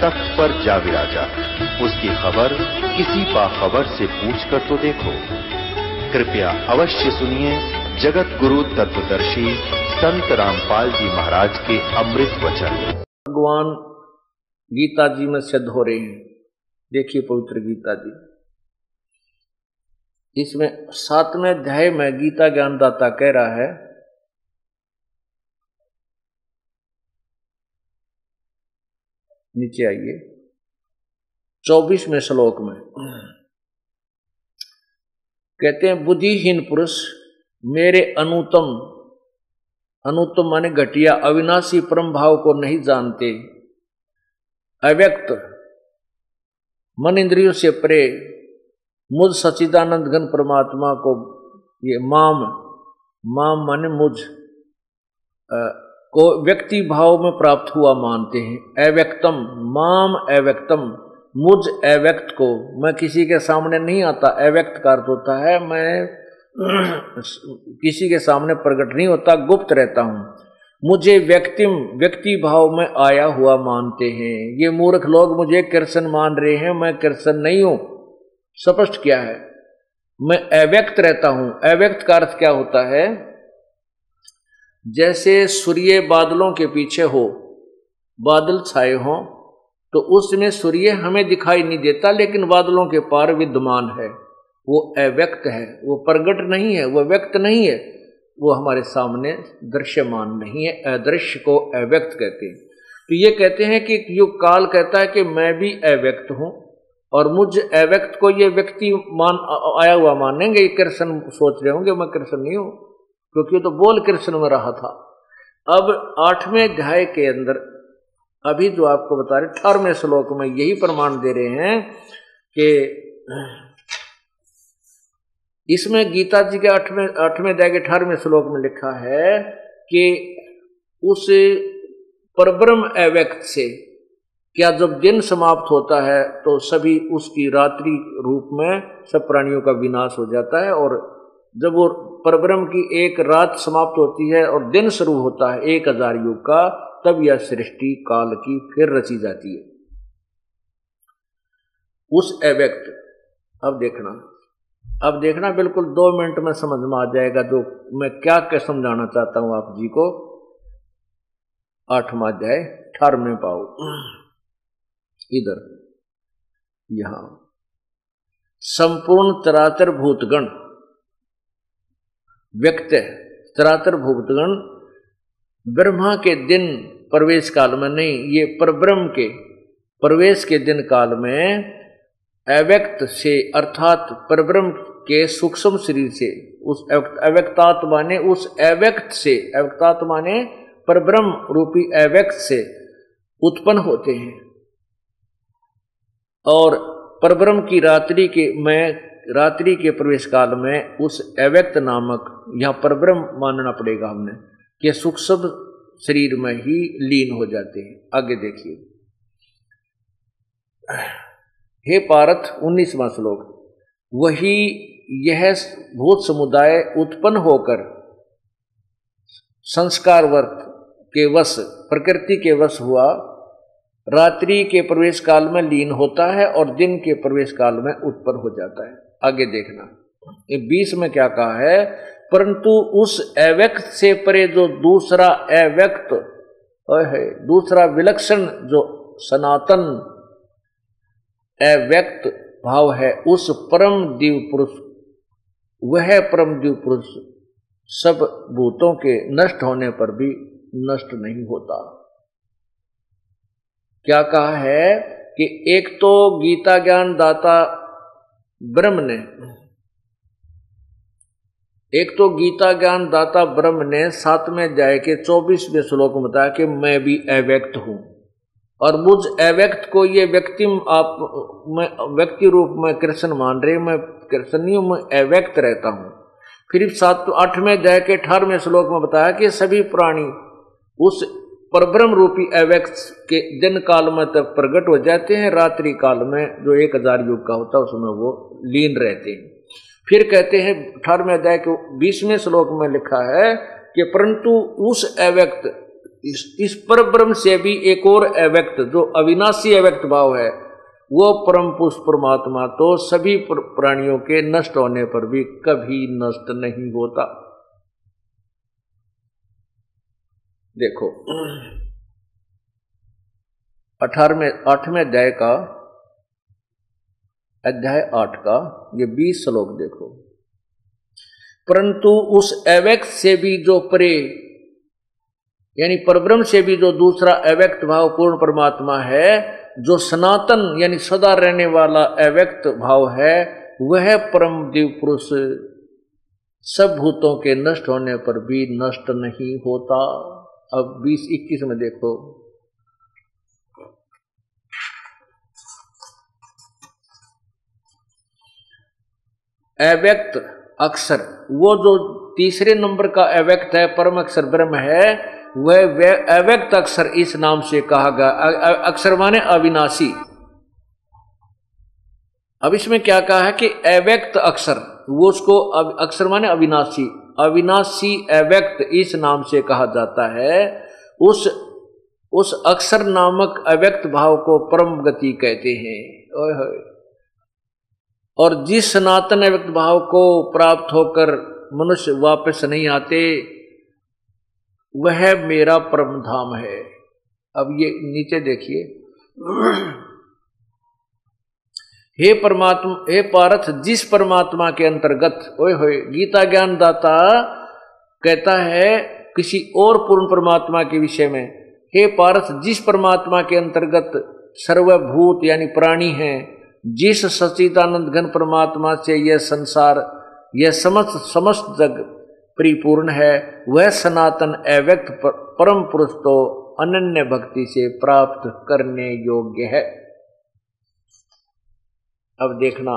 तख्त पर जा विराजा। उसकी खबर किसी बाखबर से पूछ कर तो देखो। कृपया अवश्य सुनिए जगत गुरु तत्वदर्शी संत रामपाल जी महाराज के अमृत वचन। भगवान गीता जी में सिद्ध हो रहे हैं। देखिए पवित्र गीता जी। इसमें सातवें अध्याय में गीता ज्ञानदाता कह रहा है नीचे आइए। चौबीसवें श्लोक में। कहते हैं, बुद्धिहीन पुरुष, मेरे अनुतम अनुतम माने घटिया, अविनाशी परम भाव को नहीं जानते। अव्यक्त, मन इंद्रियों से परे, मुझ सचिदानंद घन परमात्मा को, ये माम माम माने मुझ को व्यक्ति भाव में प्राप्त हुआ मानते हैं। अव्यक्तम, माम अव्यक्तम, मुझ अव्यक्त को। मैं किसी के सामने नहीं आता, अव्यक्त का अर्थ होता है, मैं किसी के सामने प्रकट नहीं होता, गुप्त रहता हूँ। मुझे व्यक्तिम, व्यक्ति भाव में आया हुआ मानते हैं। ये मूर्ख लोग मुझे कृष्ण मान रहे हैं, मैं कृष्ण नहीं हूँ। स्पष्ट क्या है? मैं अव्यक्त रहता हूँ। अव्यक्त का अर्थ क्या होता है? जैसे सूर्य बादलों के पीछे हो, बादल छाए हों तो उसमें सूर्य हमें दिखाई नहीं देता, लेकिन बादलों के पार विद्यमान है। वो अव्यक्त है, वो प्रगट नहीं है, वो व्यक्त नहीं है, वो हमारे सामने दृश्यमान नहीं है, अदृश्य को अव्यक्त कहते हैं। तो ये कहते हैं कि युग काल कहता है कि मैं भी अव्यक्त हूँ, और मुझ अव्यक्त को ये व्यक्ति मान आया हुआ मानेंगे कृष्ण सोच रहे होंगे, मैं कृष्ण नहीं हूँ। क्योंकि तो बोल कृष्ण में रहा था। अब आठवें अध्याय के अंदर, अभी जो आपको बता रहे, अठारहवें श्लोक में यही प्रमाण दे रहे हैं कि इसमें गीता जी के आठवें आठवें अध्याय के अठारहवें श्लोक में लिखा है कि उस परब्रह्म अव्यक्त से, क्या जब दिन समाप्त होता है तो सभी उसकी रात्रि रूप में सब प्राणियों का विनाश हो जाता है और जब वो परब्रह्म की एक रात समाप्त होती है और दिन शुरू होता है एक हज़ार युग का, तब यह सृष्टि काल की फिर रची जाती है। उस अव्यक्त, अब देखना अब देखना बिल्कुल दो मिनट में समझ में आ जाएगा जो मैं क्या क्या समझाना चाहता हूँ आप जी को। आठवा अध्याय में पाओ इधर, यहाँ। संपूर्ण तरातर भूतगण व्यक्त तरातर भूतगण ब्रह्मा के दिन प्रवेश काल में नहीं, ये परब्रह्म के प्रवेश के दिन काल में अव्यक्त से, अर्थात परब्रह्म के सूक्ष्म शरीर से, उस अव्यक्तात्मा ने उस अव्यक्त से, अव्यक्तात्मा ने परब्रह्म रूपी अव्यक्त से उत्पन्न होते हैं। और परब्रह्म की रात्रि के में रात्रि के प्रवेश काल में उस अव्यक्त नामक, यहाँ परब्रह्म मानना पड़ेगा हमने, कि सूक्ष्म शरीर में ही लीन हो जाते हैं। आगे देखिए। हे पारथ, उन्नीसवा श्लोक। वही यह भूत समुदाय उत्पन्न होकर संस्कार वर्त के वश, प्रकृति के वश हुआ, रात्रि के प्रवेश काल में लीन होता है और दिन के प्रवेश काल में उत्पन्न हो जाता है। आगे देखना। बीस में क्या कहा है? परंतु उस अव्यक्त से परे जो दूसरा अव्यक्त है दूसरा विलक्षण जो सनातन अव्यक्त भाव है, उस परम दिव पुरुष, वह परम दिव पुरुष सब भूतों के नष्ट होने पर भी नष्ट नहीं होता। क्या कहा है कि एक तो गीता ज्ञान दाता ब्रह्म ने। एक तो गीता ज्ञान दाता ब्रह्म ने सातवें अध्याय के चौबीसवें श्लोक में बताया कि मैं भी अव्यक्त हूँ। और मुझ अव्यक्त को ये व्यक्ति आप, मैं, व्यक्ति रूप में कृष्ण मान रहे मैं कृष्ण नहीं मैं अव्यक्त रहता हूँ। फिर सात, आठवें अध्याय के अठारहवें श्लोक में बताया कि सभी प्राणी उस परब्रह्म रूपी अव्यक्त के दिन काल में तक प्रकट हो जाते हैं रात्रि काल में जो एक हज़ार युग का होता है उसमें वो लीन रहते हैं। फिर कहते हैं अठारहवें अध्याय के बीसवें श्लोक में लिखा है कि परंतु उस अव्यक्त इस, इस पर ब्रह्म से भी एक और अव्यक्त जो अविनाशी अव्यक्त भाव है वो परम पुरुष परमात्मा तो सभी प्राणियों के नष्ट होने पर भी कभी नष्ट नहीं होता। देखो। अठारहवें, आठवें अध्याय का, अध्याय आठ का, ये बीस श्लोक देखो। परंतु उस अव्यक्त से भी जो परे, यानी परब्रह्म से भी जो दूसरा अव्यक्त भाव पूर्ण परमात्मा है, जो सनातन यानी सदा रहने वाला अव्यक्त भाव है, वह परम दिव पुरुष सब भूतों के नष्ट होने पर भी नष्ट नहीं होता। अब बीस इक्कीस में देखो। अव्यक्त अक्षर, वो जो तीसरे नंबर का अव्यक्त है, परम अक्षर ब्रह्म है, वह अव्यक्त अक्षर इस नाम से कहा गया। अक्षर माने अविनाशी। अब इसमें क्या कहा है कि अव्यक्त अक्षर, वो उसको अक्षर माने अविनाशी। अविनाशी अव्यक्त इस नाम से कहा जाता है। उस उस अक्षर नामक अव्यक्त भाव को परम गति कहते हैं। और जिस सनातन अव्यक्त भाव को प्राप्त होकर मनुष्य वापस नहीं आते, वह मेरा परम धाम है। अब ये नीचे देखिए। हे परमात्मा, हे पारथ, जिस परमात्मा के अंतर्गत, ओए होए, गीता ज्ञान दाता कहता है किसी और पूर्ण परमात्मा के विषय में, हे पारथ, जिस परमात्मा के अंतर्गत सर्वभूत यानी प्राणी हैं, जिस सचिदानंद घन परमात्मा से यह संसार, यह समस्त समस्त जग परिपूर्ण है, वह सनातन अव्यक्त परम पुरुष तो अनन्य भक्ति से प्राप्त करने योग्य है। अब देखना।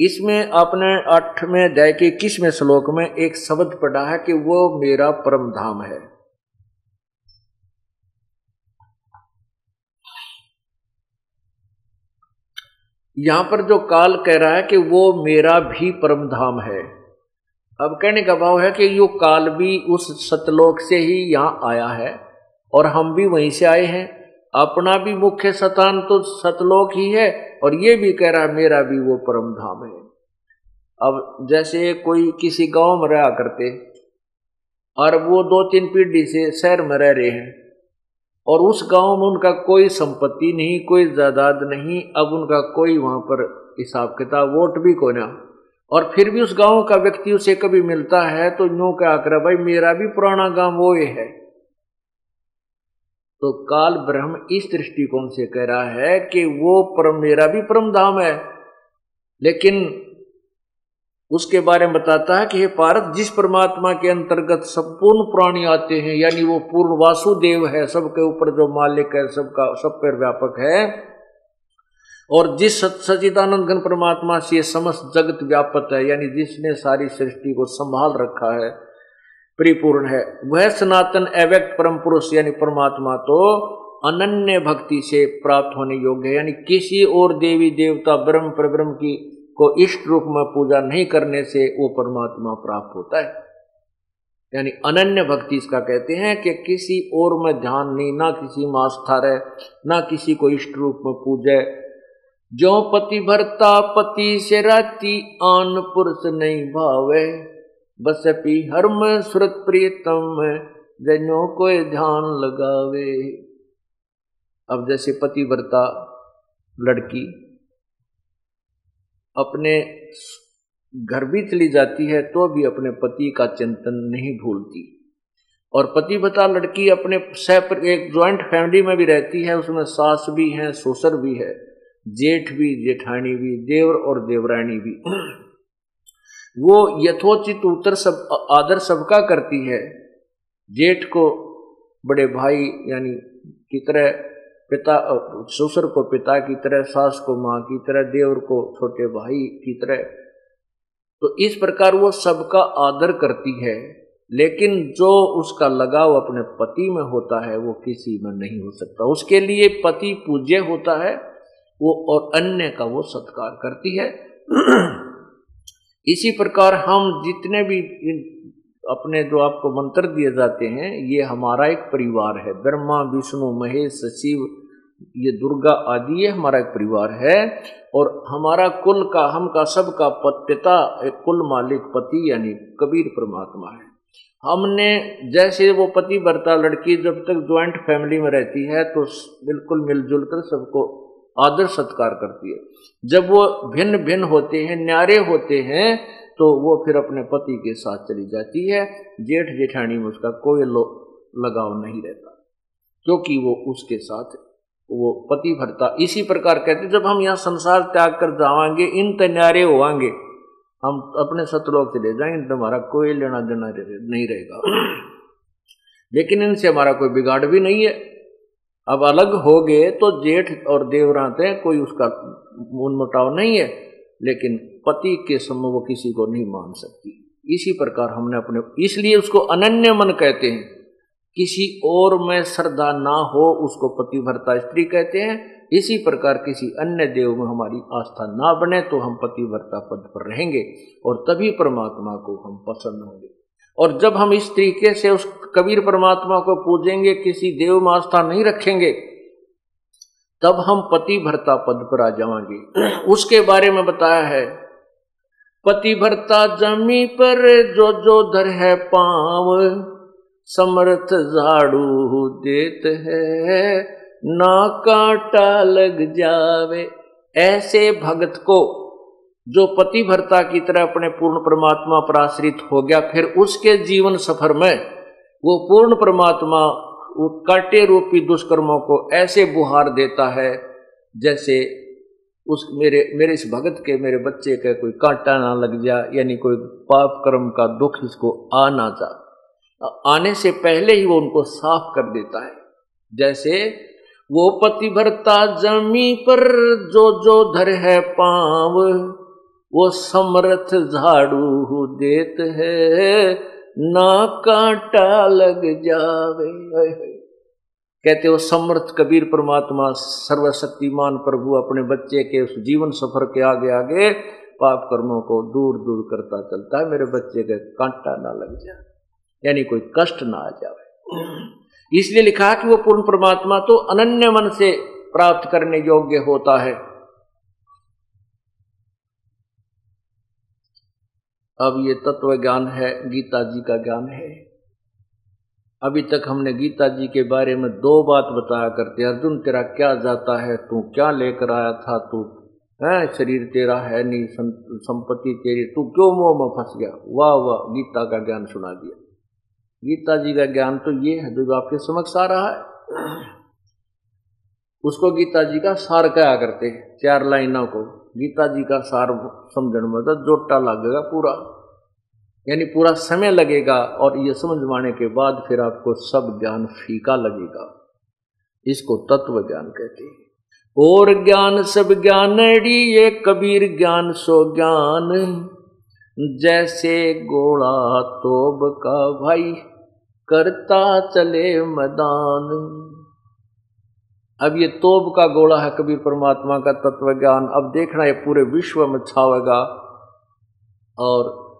इसमें आपने आठवें अध्याय के इक्कीसवें श्लोक में एक शब्द पढ़ा है कि वो मेरा परम धाम है। यहाँ पर जो काल कह रहा है कि वो मेरा भी परम धाम है। अब कहने का भाव है कि यो काल भी उस सतलोक से ही यहाँ आया है और हम भी वहीं से आए हैं। अपना भी मुख्य सतान तो सतलोक ही है, और ये भी कह रहा है, मेरा भी वो परम धाम है। अब जैसे कोई किसी गाँव में रहा करते, और वो दो तीन पीढ़ी से शहर में रह रहे हैं, और उस गाँव में उनका कोई संपत्ति नहीं, कोई जायदाद नहीं, अब उनका कोई वहाँ पर हिसाब किताब, वोट भी को ना। और फिर भी उस गाँव का व्यक्ति उसे कभी मिलता है तो यूँ क्या कर, भाई, मेरा भी पुराना गाँव वो ये है। तो काल ब्रह्म इस दृष्टिकोण से कह रहा है कि वो परम, मेरा भी परम धाम है। लेकिन उसके बारे में बताता है कि हे पारत जिस परमात्मा के अंतर्गत संपूर्ण प्राणी आते हैं, यानी वो पूर्ण वासुदेव है, सबके ऊपर जो मालिक है, सबका, सब पर व्यापक है, और जिस सचिदानंद घन परमात्मा से समस्त जगत व्यापक है, यानी जिसने सारी सृष्टि को संभाल रखा है परिपूर्ण है। वह सनातन अव्यक्त परम पुरुष यानी परमात्मा तो अनन्य भक्ति से प्राप्त होने योग्य है। यानी किसी और देवी देवता ब्रह्म पर ब्रह्म की को इष्ट रूप में पूजा नहीं करने से वो परमात्मा प्राप्त होता है। यानी अनन्य भक्ति इसका कहते हैं कि किसी और में ध्यान नहीं, ना किसी में आस्था रहे, ना किसी को इष्ट रूप में पूजे। जो पति भरता पति से राती आन पुरुष नहीं भावे। बस पी हर सुरत प्रियतम जनो को ध्यान लगावे। अब जैसे पति भरता लड़की अपने घर भी चली जाती है तो भी अपने पति का चिंतन नहीं भूलती। और पति बता लड़की अपने सह एक ज्वाइंट फैमिली में भी रहती है, उसमें सास भी है, ससुर भी है, जेठ भी, जेठानी भी, देवर और देवरानी भी। वो यथोचित उत्तर सब, आदर सबका करती है। जेठ को, बड़े भाई, यानी की तरह पिता, ससुर को, पिता की तरह, सास को, माँ की तरह, देवर को, छोटे भाई की तरह। तो इस प्रकार वो सबका आदर करती है, लेकिन जो उसका लगाव अपने पति में होता है, वो किसी में नहीं हो सकता। उसके लिए पति पूज्य होता है, वो और अन्य का वो सत्कार करती है। इसी प्रकार हम जितने भी अपने जो आपको मंत्र दिए जाते हैं, ये हमारा एक परिवार है। ब्रह्मा, विष्णु, महेश शिव ये दुर्गा आदि ये हमारा एक परिवार है। और हमारा कुल का, हम का सब का पिता एक कुल मालिक, पति यानी कबीर परमात्मा है। हमने, जैसे वो पति बरता लड़की जब तक ज्वाइंट फैमिली में रहती है तो बिल्कुल मिलजुल कर सबको आदर सत्कार करती है। जब वो भिन्न भिन्न होते हैं, न्यारे होते हैं तो वो फिर अपने पति के साथ चली जाती है। जेठ जेठानी में उसका कोई लगाव नहीं रहता, क्योंकि वो उसके साथ वो पति भरता इसी प्रकार कहते जब हम यहाँ संसार त्याग कर जावांगे, इन तन्यारे होवांगे, हम अपने सतलोक चले जाएँगे तो हमारा कोई लेना देना नहीं रहेगा। लेकिन इनसे हमारा कोई बिगाड़ भी नहीं है। अब अलग हो गए तो जेठ और देवरात कोई उसका मुटाव नहीं है, लेकिन पति के समय वो किसी को नहीं मान सकती। इसी प्रकार हमने अपने, इसलिए उसको अनन्य मन कहते हैं। किसी और में श्रद्धा ना हो, उसको पति भरता स्त्री कहते हैं। इसी प्रकार किसी अन्य देव में हमारी आस्था ना बने तो हम पति भरता पद पर रहेंगे और तभी परमात्मा को हम पसंद होंगे। और जब हम इस तरीके से उस कबीर परमात्मा को पूजेंगे, किसी देव में आस्था नहीं रखेंगे, तब हम पति भरता पद पर आ जाएँगे। उसके बारे में बताया है पति भरता जमी पर जो जो दर है पाव, समर्थ झाड़ू देत है, ना कांटा लग जावे, ऐसे भगत को जो पति भरता की तरह अपने पूर्ण परमात्मा पर आश्रित हो गया, फिर उसके जीवन सफ़र में वो पूर्ण परमात्मा वो काटे रूपी दुष्कर्मों को ऐसे बुहार देता है, जैसे उस मेरे मेरे इस भगत के, मेरे बच्चे का कोई कांटा ना लग जाए यानी कोई पाप कर्म का दुख इसको आ ना जा। आने से पहले ही वो उनको साफ़ कर देता है। जैसे वो पति भरता जमी पर जो जो धर है पाव वो समर्थ झाड़ू देत है, ना कांटा लग जावे। कहते हो, समर्थ कबीर परमात्मा सर्वशक्तिमान प्रभु अपने बच्चे के उस जीवन सफ़र के आगे आगे पाप कर्मों को दूर दूर करता चलता है, मेरे बच्चे के कांटा ना लग जाए यानी कोई कष्ट ना आ जाए इसलिए लिखा कि वो पूर्ण परमात्मा तो अनन्य मन से प्राप्त करने योग्य होता है। अब ये तत्व ज्ञान है, गीता जी का ज्ञान है। अभी तक हमने गीता जी के बारे में दो बात बताया करते अर्जुन, तेरा क्या जाता है? तू क्या लेकर आया था? तू, है, शरीर तेरा है नहीं संपत्ति तेरी, तू क्यों मोह में फंस गया? वाह वाह, गीता का ज्ञान सुना दिया। गीता जी का ज्ञान तो ये है, जो आपके समक्ष आ रहा है। उसको गीता जी का सार कहा करते चार लाइनों को। गीता जी का सार समझने में तो जोटा लगेगा पूरा। यानी पूरा समय लगेगा और ये समझ समझवाने के बाद फिर आपको सब ज्ञान फीका लगेगा। इसको तत्व ज्ञान कहते हैं। और ज्ञान सब ज्ञान ये कबीर ज्ञान सो ज्ञान। जैसे गोड़ा तोब का भाई करता चले मैदान। अब ये तोब का गोला है कबीर परमात्मा का तत्व ज्ञान। अब देखना ये पूरे विश्व में छावेगा और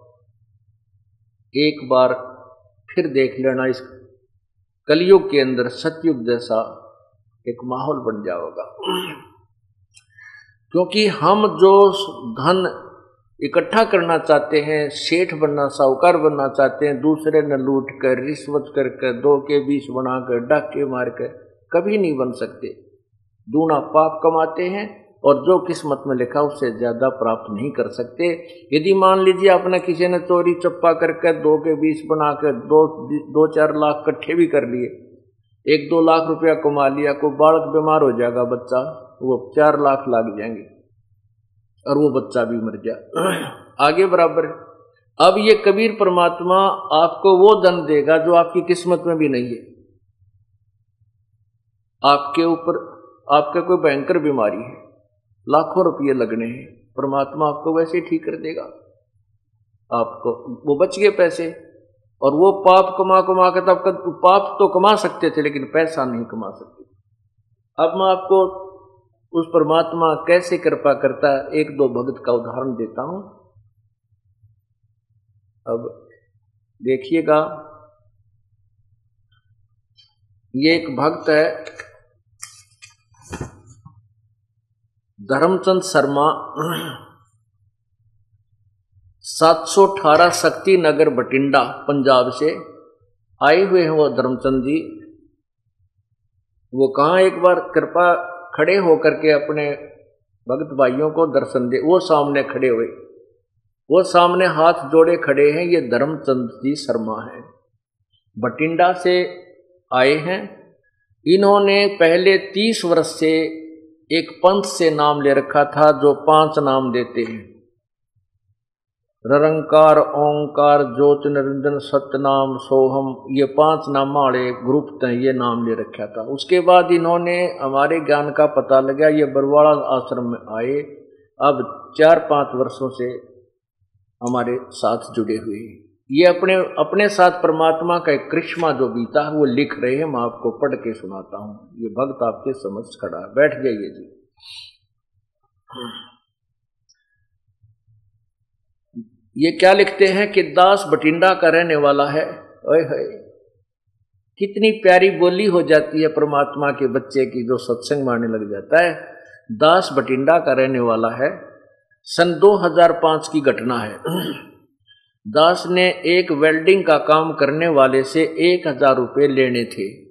एक बार फिर देख लेना इस कलयुग के अंदर सतयुग जैसा एक माहौल बन जाएगा क्योंकि हम जो धन इकट्ठा करना चाहते हैं, सेठ बनना, साहूकार बनना चाहते हैं, दूसरे न लूट कर, रिश्वत करके दो के बीस बनाकर डाके मार कर, कभी नहीं बन सकते। दूना पाप कमाते हैं और जो किस्मत में लिखा उससे ज़्यादा प्राप्त नहीं कर सकते। यदि मान लीजिए आपने किसी ने चोरी चप्पा करके दो के बीस बना बनाकर दो दो चार लाख इकट्ठे भी कर लिए, एक दो लाख रुपया कमा लिया, कोई बालक बीमार हो जाएगा बच्चा, वो चार लाख लाग जाएँगे और वो बच्चा भी मर गया आगे बराबर, अब ये कबीर परमात्मा आपको वो धन देगा जो आपकी किस्मत में भी नहीं है। आपके ऊपर, आपके कोई भयंकर बीमारी है। लाखों रुपये लगने हैं, परमात्मा आपको वैसे ठीक कर देगा। आपको, वो बच गए पैसे, और वो पाप कमा कमा के तब पाप तो कमा सकते थे, लेकिन पैसा नहीं कमा सकते। अब मैं आपको उस परमात्मा कैसे कृपा करता है, एक दो भगत का उदाहरण देता हूँ। अब देखिएगा, ये एक भक्त है धर्मचंद शर्मा, सात सौ अठारह शक्ति नगर बटिंडा पंजाब से आए हुए हैं वो धर्मचंद जी। वो कहाँ एक बार कृपा खड़े होकर के अपने भक्त भाइयों को दर्शन दे, वो सामने खड़े हुए। वो सामने हाथ जोड़े खड़े हैं, ये धर्मचंद जी शर्मा है। बटिंडा से आए हैं। इन्होंने पहले तीस वर्ष से एक पंथ से नाम ले रखा था जो पाँच नाम देते हैं। ररंकार, ओंकार, ज्योत, निरंजन सत्यनाम सोहम, ये पाँच नाम वाले ग्रुप थे ये नाम ले रखा था। उसके बाद इन्होंने हमारे ज्ञान का पता लगा ये बरवाड़ा आश्रम में आए। अब चार पाँच वर्षों से हमारे साथ जुड़े हुए हैं। ये अपने अपने साथ परमात्मा का एक कृष्मा जो बीता है, वो लिख रहे हैं, मैं आपको पढ़ के सुनाता हूँ। ये भक्त आपके समझ खड़ा है। बैठ जाइए जी। ये क्या लिखते हैं कि दास बटिंडा का रहने वाला है? ओए होए। कितनी प्यारी बोली हो जाती है परमात्मा के बच्चे की जो सत्संग मारने लग जाता है। दास बटिंडा का रहने वाला है। सन 2005 की घटना है। दास ने एक वेल्डिंग का काम करने वाले से एक हज़ार रुपये लेने थे।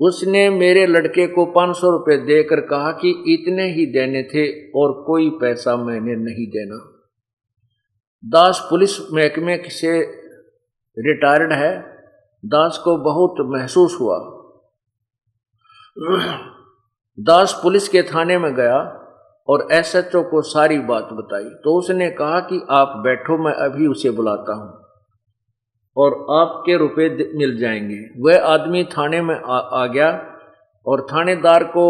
उसने मेरे लड़के को पाँच सौ रुपये देकर कहा कि इतने ही देने थे और कोई पैसा मैंने नहीं देना। दास पुलिस महकमे से रिटायर्ड है। दास को बहुत महसूस हुआ। दास पुलिस के थाने में गया। और एसएचओ को सारी बात बताई। तो उसने कहा कि आप बैठो मैं अभी उसे बुलाता हूँ और आपके रुपए मिल जाएँगे। वह आदमी थाने में आ, आ गया और थानेदार को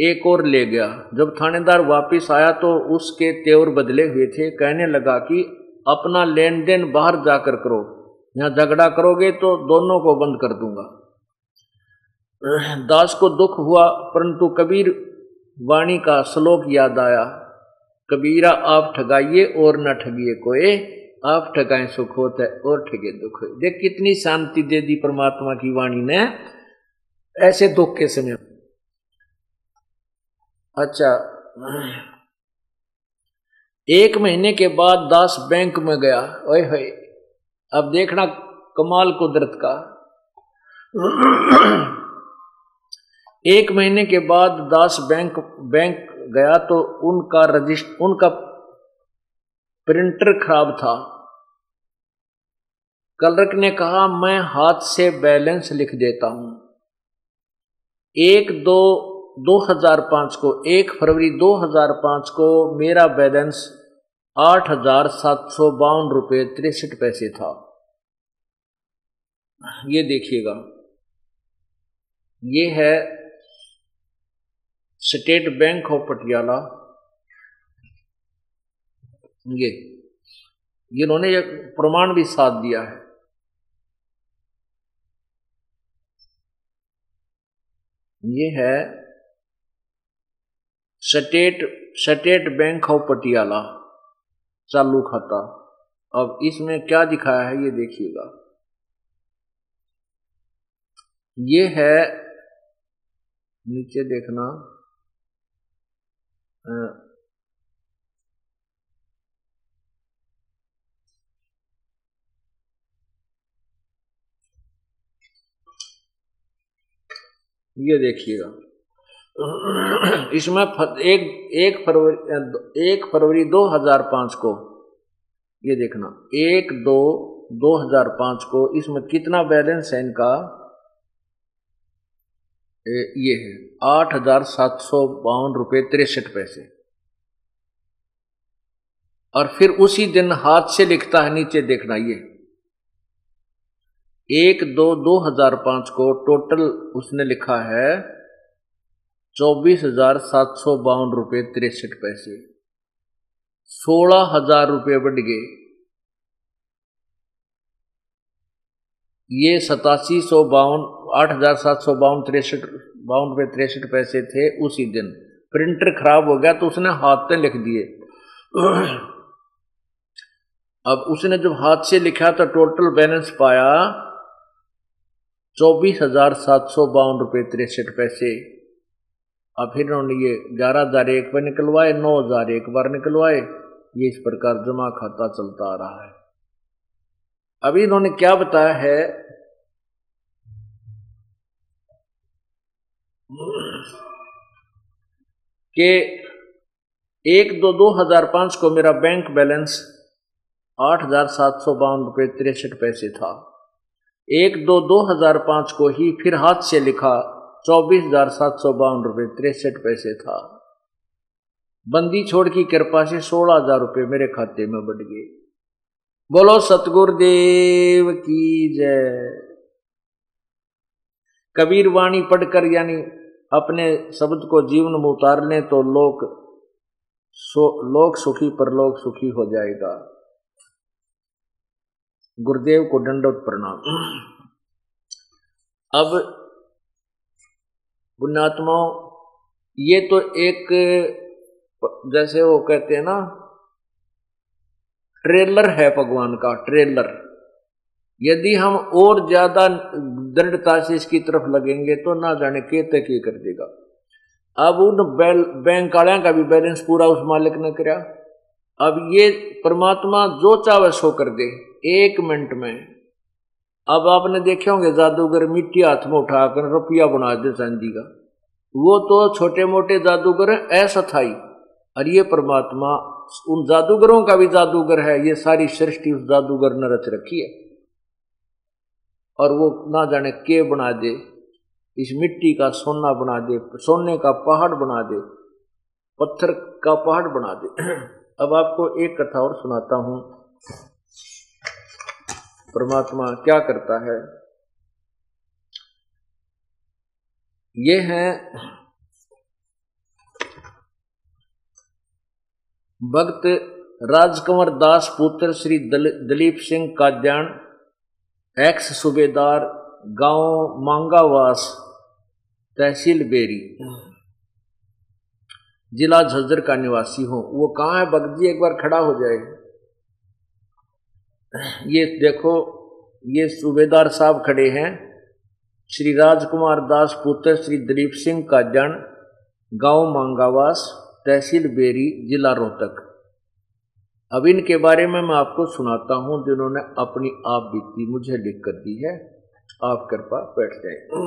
एक और ले गया। जब थानेदार वापस आया तो उसके तेवर बदले हुए थे। कहने लगा कि अपना लेन देन बाहर जाकर करो। यहाँ झगड़ा करोगे तो दोनों को बंद कर दूँगा। दास को दुख हुआ परंतु कबीर वाणी का श्लोक याद आया। कबीरा, आप ठगाइए और न ठगिए कोई आप ठगाए सुख होता और ठगे दुख हो देख कितनी शांति दे दी परमात्मा की वाणी ने। ऐसे दुख के समय। अच्छा। एक महीने के बाद दास बैंक में गया। ओए होए। अब देखना कमाल कुदरत का। एक महीने के बाद दास बैंक बैंक गया तो उनका रजिस्टर उनका प्रिंटर खराब था। कलरक ने कहा, मैं हाथ से बैलेंस लिख देता हूँ। एक दो 2005 को, एक फरवरी 2005 को मेरा बैलेंस आठ हज़ार सात सौ बावन रुपये तिरसठ पैसे था। ये देखिएगा। ये है स्टेट बैंक ऑफ़ पटियाला। ये, जिन्होंने एक प्रमाण भी साथ दिया है। ये है state state bank of Patiala चालू खाता। अब इसमें क्या दिखाया है, ये देखिएगा। ये है, नीचे देखना। ये देखिएगा। इसमें एक एक फरवरी एक फरवरी 2005 को, ये देखना, एक दो 2005 को इसमें कितना बैलेंस है इनका? ये है, आठ हज़ार सात सौ बावन रुपये तिरसठ पैसे। और फिर उसी दिन हाथ से लिखता है नीचे देखना ये। एक दो दो हज़ार पाँच को टोटल उसने लिखा है चौबीस हज़ार सात सौ बावन रुपये तिरसठ पैसे। सोलह हज़ार रुपये बढ़ गए। ये सतासी सौ बावन आठ हज़ार सात सौ बावन तिरसठ, बावन रुपये तिरसठ पैसे थे उसी दिन। प्रिंटर खराब हो गया तो उसने हाथ से लिख दिए। अब उसने जब हाथ से लिखा तो टोटल बैलेंस पाया चौबीस हज़ार सात सौ बावन रुपये तिरसठ पैसे। अब फिर उन्होंने ये ग्यारह हज़ार एक बार निकलवाए, नौ हज़ार एक बार निकलवाए। ये इस प्रकार जमा खाता चलता आ रहा है। अभी इन्होंने क्या बताया है? कि एक दो दो हज़ार पाँच को मेरा बैंक बैलेंस आठ हज़ार सात सौ बावन रुपये तिरसठ पैसे था। एक दो दो हज़ार पाँच को ही फिर हाथ से लिखा चौबीस हज़ार सात सौ बावन रुपये तिरसठ पैसे था। बंदी छोड़ की कृपा से सोलह हज़ार रुपये मेरे खाते में बढ़ गए। बोलो, सतगुरुदेव की जय। कबीर वाणी पढ़कर यानी अपने शब्द को जीवन में उतार लें तो लोक सो, लोक सुखी, परलोक सुखी हो जाएगा। गुरुदेव को दंडोत प्रणाम। अब पुण्यात्मा ये तो एक, जैसे वो कहते हैं ना, ट्रेलर है भगवान का, ट्रेलर। यदि हम और ज़्यादा दृढ़ता से इसकी तरफ़ लगेंगे तो ना जाने के तक ये कर देगा। अब उन बैंक वाले का भी बैलेंस पूरा उस मालिक ने कराया अब ये परमात्मा जो चाहे सो कर दे। एक मिनट में। अब आपने देखे होंगे, जादूगर मिट्टी हाथ में उठाकर रुपया बना दे चांदी का। वो तो छोटे मोटे जादूगर अस्थाई और ये परमात्मा उन जादूगरों का भी जादूगर है। ये सारी सृष्टि उस जादूगर ने रच रखी है। और वो ना जाने के बना दे इस मिट्टी का सोना बना दे सोने का पहाड़ बना दे पत्थर का पहाड़ बना दे। अब आपको एक कथा और सुनाता हूँ। परमात्मा क्या करता है? ये है भक्त राजकंवर दास पुत्र श्री दल, दलीप सिंह काद्यान। एक्स सूबेदार गाँव मांगावास तहसील बेरी जिला झज्जर का निवासी हूँ। वो कहाँ है? जी, एक बार खड़ा हो जाए। ये देखो, ये सूबेदार साहब खड़े हैं। श्री राजकुमार दास पुत्र श्री दिलीप सिंह का जन, गाँव मांगावास, तहसील बेरी, जिला रोहतक। अब इनके बारे में मैं आपको सुनाता हूँ, जिन्होंने अपनी आप बीती मुझे लिख कर दी है। आप कृपा बैठ जाए।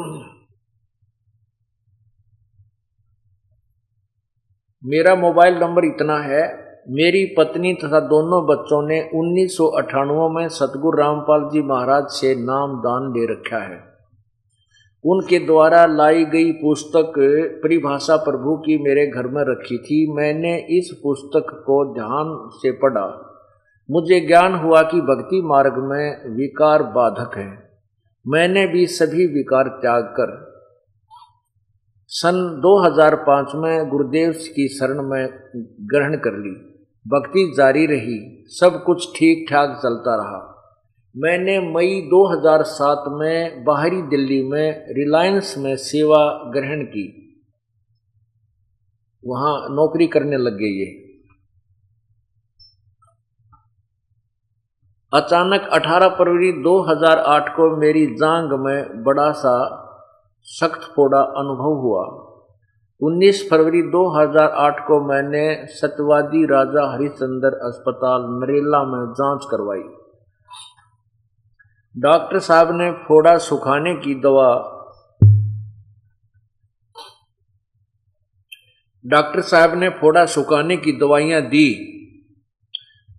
मेरा मोबाइल नंबर इतना है। मेरी पत्नी तथा दोनों बच्चों ने उन्नीस सौ अट्ठानवे में सतगुरु रामपाल जी महाराज से नाम दान ले रखा है। उनके द्वारा लाई गई पुस्तक परिभाषा प्रभु की मेरे घर में रखी थी। मैंने इस पुस्तक को ध्यान से पढ़ा। मुझे ज्ञान हुआ कि भक्ति मार्ग में विकार बाधक है। मैंने भी सभी विकार त्याग कर। सन 2005 में गुरुदेव की शरण में ग्रहण कर ली। भक्ति जारी रही। सब कुछ ठीक ठाक चलता रहा। मैंने मई 2007 में बाहरी दिल्ली में रिलायंस में सेवा ग्रहण की। वहाँ नौकरी करने लग गई ये। अचानक 18 फरवरी 2008 को मेरी जांग में बड़ा सा सख्त फोड़ा अनुभव हुआ। 19 फरवरी 2008 को मैंने सत्यवादी राजा हरिश्चंद्र अस्पताल नरेला में जाँच करवाई। डॉक्टर साहब ने फोड़ा सुखाने की दवा। डॉक्टर साहब ने फोड़ा सुखाने की दवाइयाँ दी।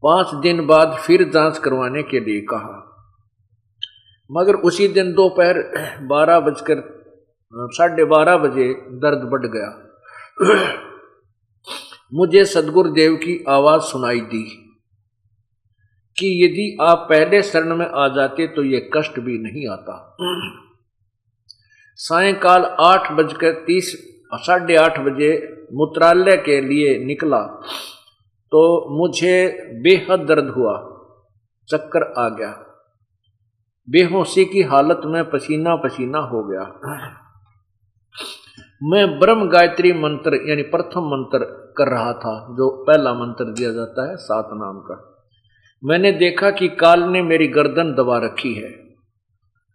पाँच दिन बाद फिर जाँच करवाने के लिए कहा। मगर उसी दिन दोपहर बारह बजकर, साढ़े बारह बजे दर्द बढ़ गया। मुझे सदगुरुदेव की आवाज़ सुनाई दी। कि यदि आप पहले शरण में आ जाते तो ये कष्ट भी नहीं आता। सायकाल आठ बजकर तीस, साढ़े आठ बजे मूत्रालय के लिए निकला तो मुझे बेहद दर्द हुआ, चक्कर आ गया। बेहोशी की हालत में पसीना पसीना हो गया। मैं ब्रह्म गायत्री मंत्र, यानी प्रथम मंत्र कर रहा था, जो पहला मंत्र दिया जाता है, सात नाम का। मैंने देखा कि काल ने मेरी गर्दन दबा रखी है।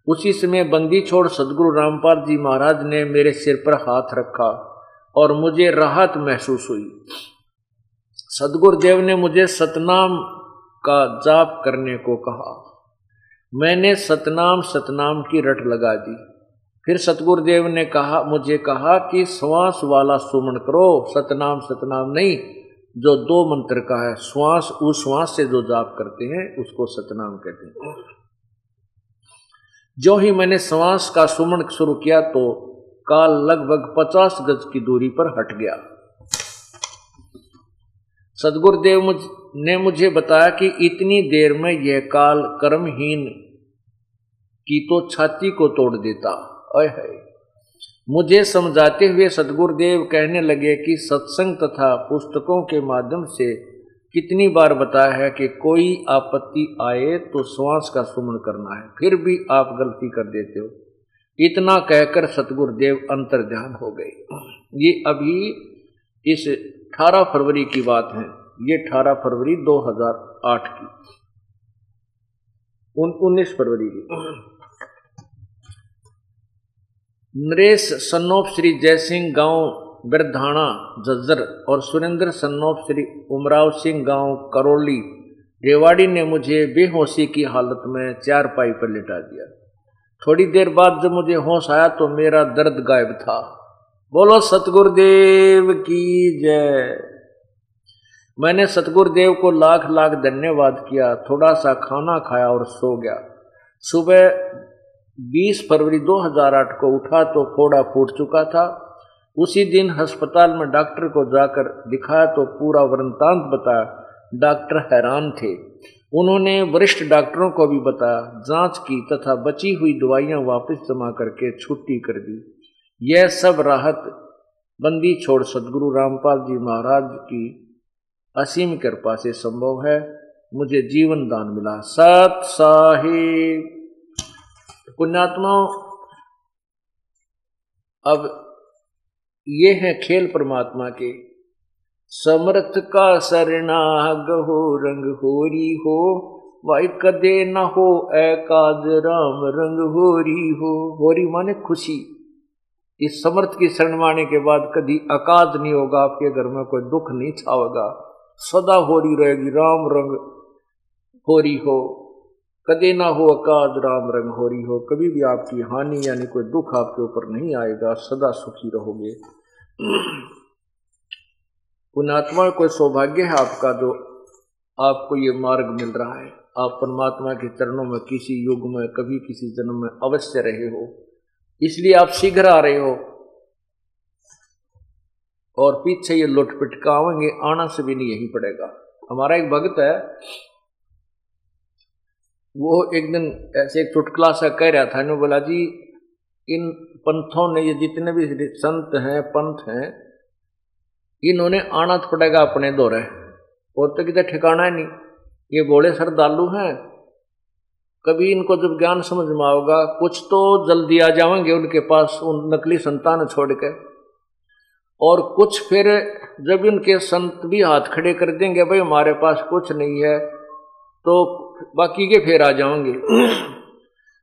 उसी समय बंदी छोड़ सदगुरु रामपाल जी महाराज ने मेरे सिर पर हाथ रखा और मुझे राहत महसूस हुई। सदगुरुदेव ने मुझे सतनाम का जाप करने को कहा। मैंने सतनाम सतनाम की रट लगा दी। फिर सतगुरुदेव ने कहा, मुझे कहा कि श्वास वाला सुमन करो, सतनाम सतनाम नहीं जो दो मंत्र का है, श्वास उस श्वास से जो जाप करते हैं, उसको सतनाम कहते हैं। जो ही मैंने श्वास का सुमन शुरू किया तो काल लगभग पचास गज की दूरी पर हट गया। सदगुरुदेव मुझ, ने मुझे बताया कि इतनी देर में यह काल कर्महीन की तो छाती को तोड़ देता। अय है मुझे समझाते हुए सदगुरुदेव कहने लगे कि सत्संग तथा पुस्तकों के माध्यम से कितनी बार बताया है कि कोई आपत्ति आए तो श्वास का सुमन करना है, फिर भी आप गलती कर देते हो। इतना कहकर सतगुरुदेव अंतर ध्यान हो गए। ये अभी इस 18 फरवरी की बात है, ये 18 फरवरी 2008 की उन्नीस फरवरी की। नरेश सन्नोप श्री जयसिंह गाँव बिरधाना जज्जर और सुरेंद्र सन्नोप श्री उमराव सिंह गाँव करोली। रेवाड़ी ने मुझे बेहोशी की हालत में चार पाई पर लिटा दिया। थोड़ी देर बाद जब मुझे होश आया तो मेरा दर्द गायब था। बोलो, सतगुरुदेव की जय। मैंने सतगुरुदेव को लाख लाख धन्यवाद किया। थोड़ा सा खाना खाया और सो गया। सुबह 20 फरवरी 2008 को उठा तो फोड़ा फूट चुका था। उसी दिन अस्पताल में डॉक्टर को जाकर दिखाया तो पूरा वृंतांत बताया। डॉक्टर हैरान थे। उन्होंने वरिष्ठ डॉक्टरों को भी बताया। जाँच की तथा बची हुई दवाइयाँ वापस जमा करके छुट्टी कर दी। यह सब राहत बंदी छोड़ सदगुरु रामपाल जी महाराज की असीम कृपा से संभव है। मुझे जीवन दान मिला। सत साहिब पुण्यात्माओं अब ये है खेल परमात्मा के। समर्थ का सरनाग हो, रंग होरी हो वाई कदे न हो एकाद राम रंग होरी हो। होरी माने खुशी। इस समर्थ की शरण माने के बाद कभी अकाद नहीं होगा, आपके घर में कोई दुख नहीं छावेगा सदा होरी रहेगी, राम रंग होरी हो। कदे ना हो अकाद राम रंग होरी हो, कभी भी आपकी हानि यानी कोई दुख आपके ऊपर नहीं आएगा, सदा सुखी रहोगे। पुणात्मा कोई सौभाग्य है आपका जो आपको ये मार्ग मिल रहा है? आप परमात्मा के चरणों में, किसी युग में, कभी किसी जन्म में अवश्य रहे हो। इसलिए आप शीघ्र आ रहे हो। और पीछे ये लुट आवेंगे, आना से भी नहीं यही पड़ेगा। हमारा एक भक्त है वो एक दिन ऐसे एक चुटकला सा कह रहा था इन्होंने बोला जी, इन पंथों ने ये जितने भी संत हैं, पंथ हैं, इन्होंने आना तो पड़ेगा अपने दौरे। और तो कितने ठिकाना है नहीं। ये बोले श्रद्धालु हैं। कभी इनको जब ज्ञान समझ में आओगा, कुछ तो जल्दी आ जाएँगे उनके पास, उन नकली संतान छोड़ के। और कुछ फिर जब उनके संत भी हाथ खड़े कर देंगे, भाई, हमारे पास कुछ नहीं है। तो बाकी के फिर आ जाओगे।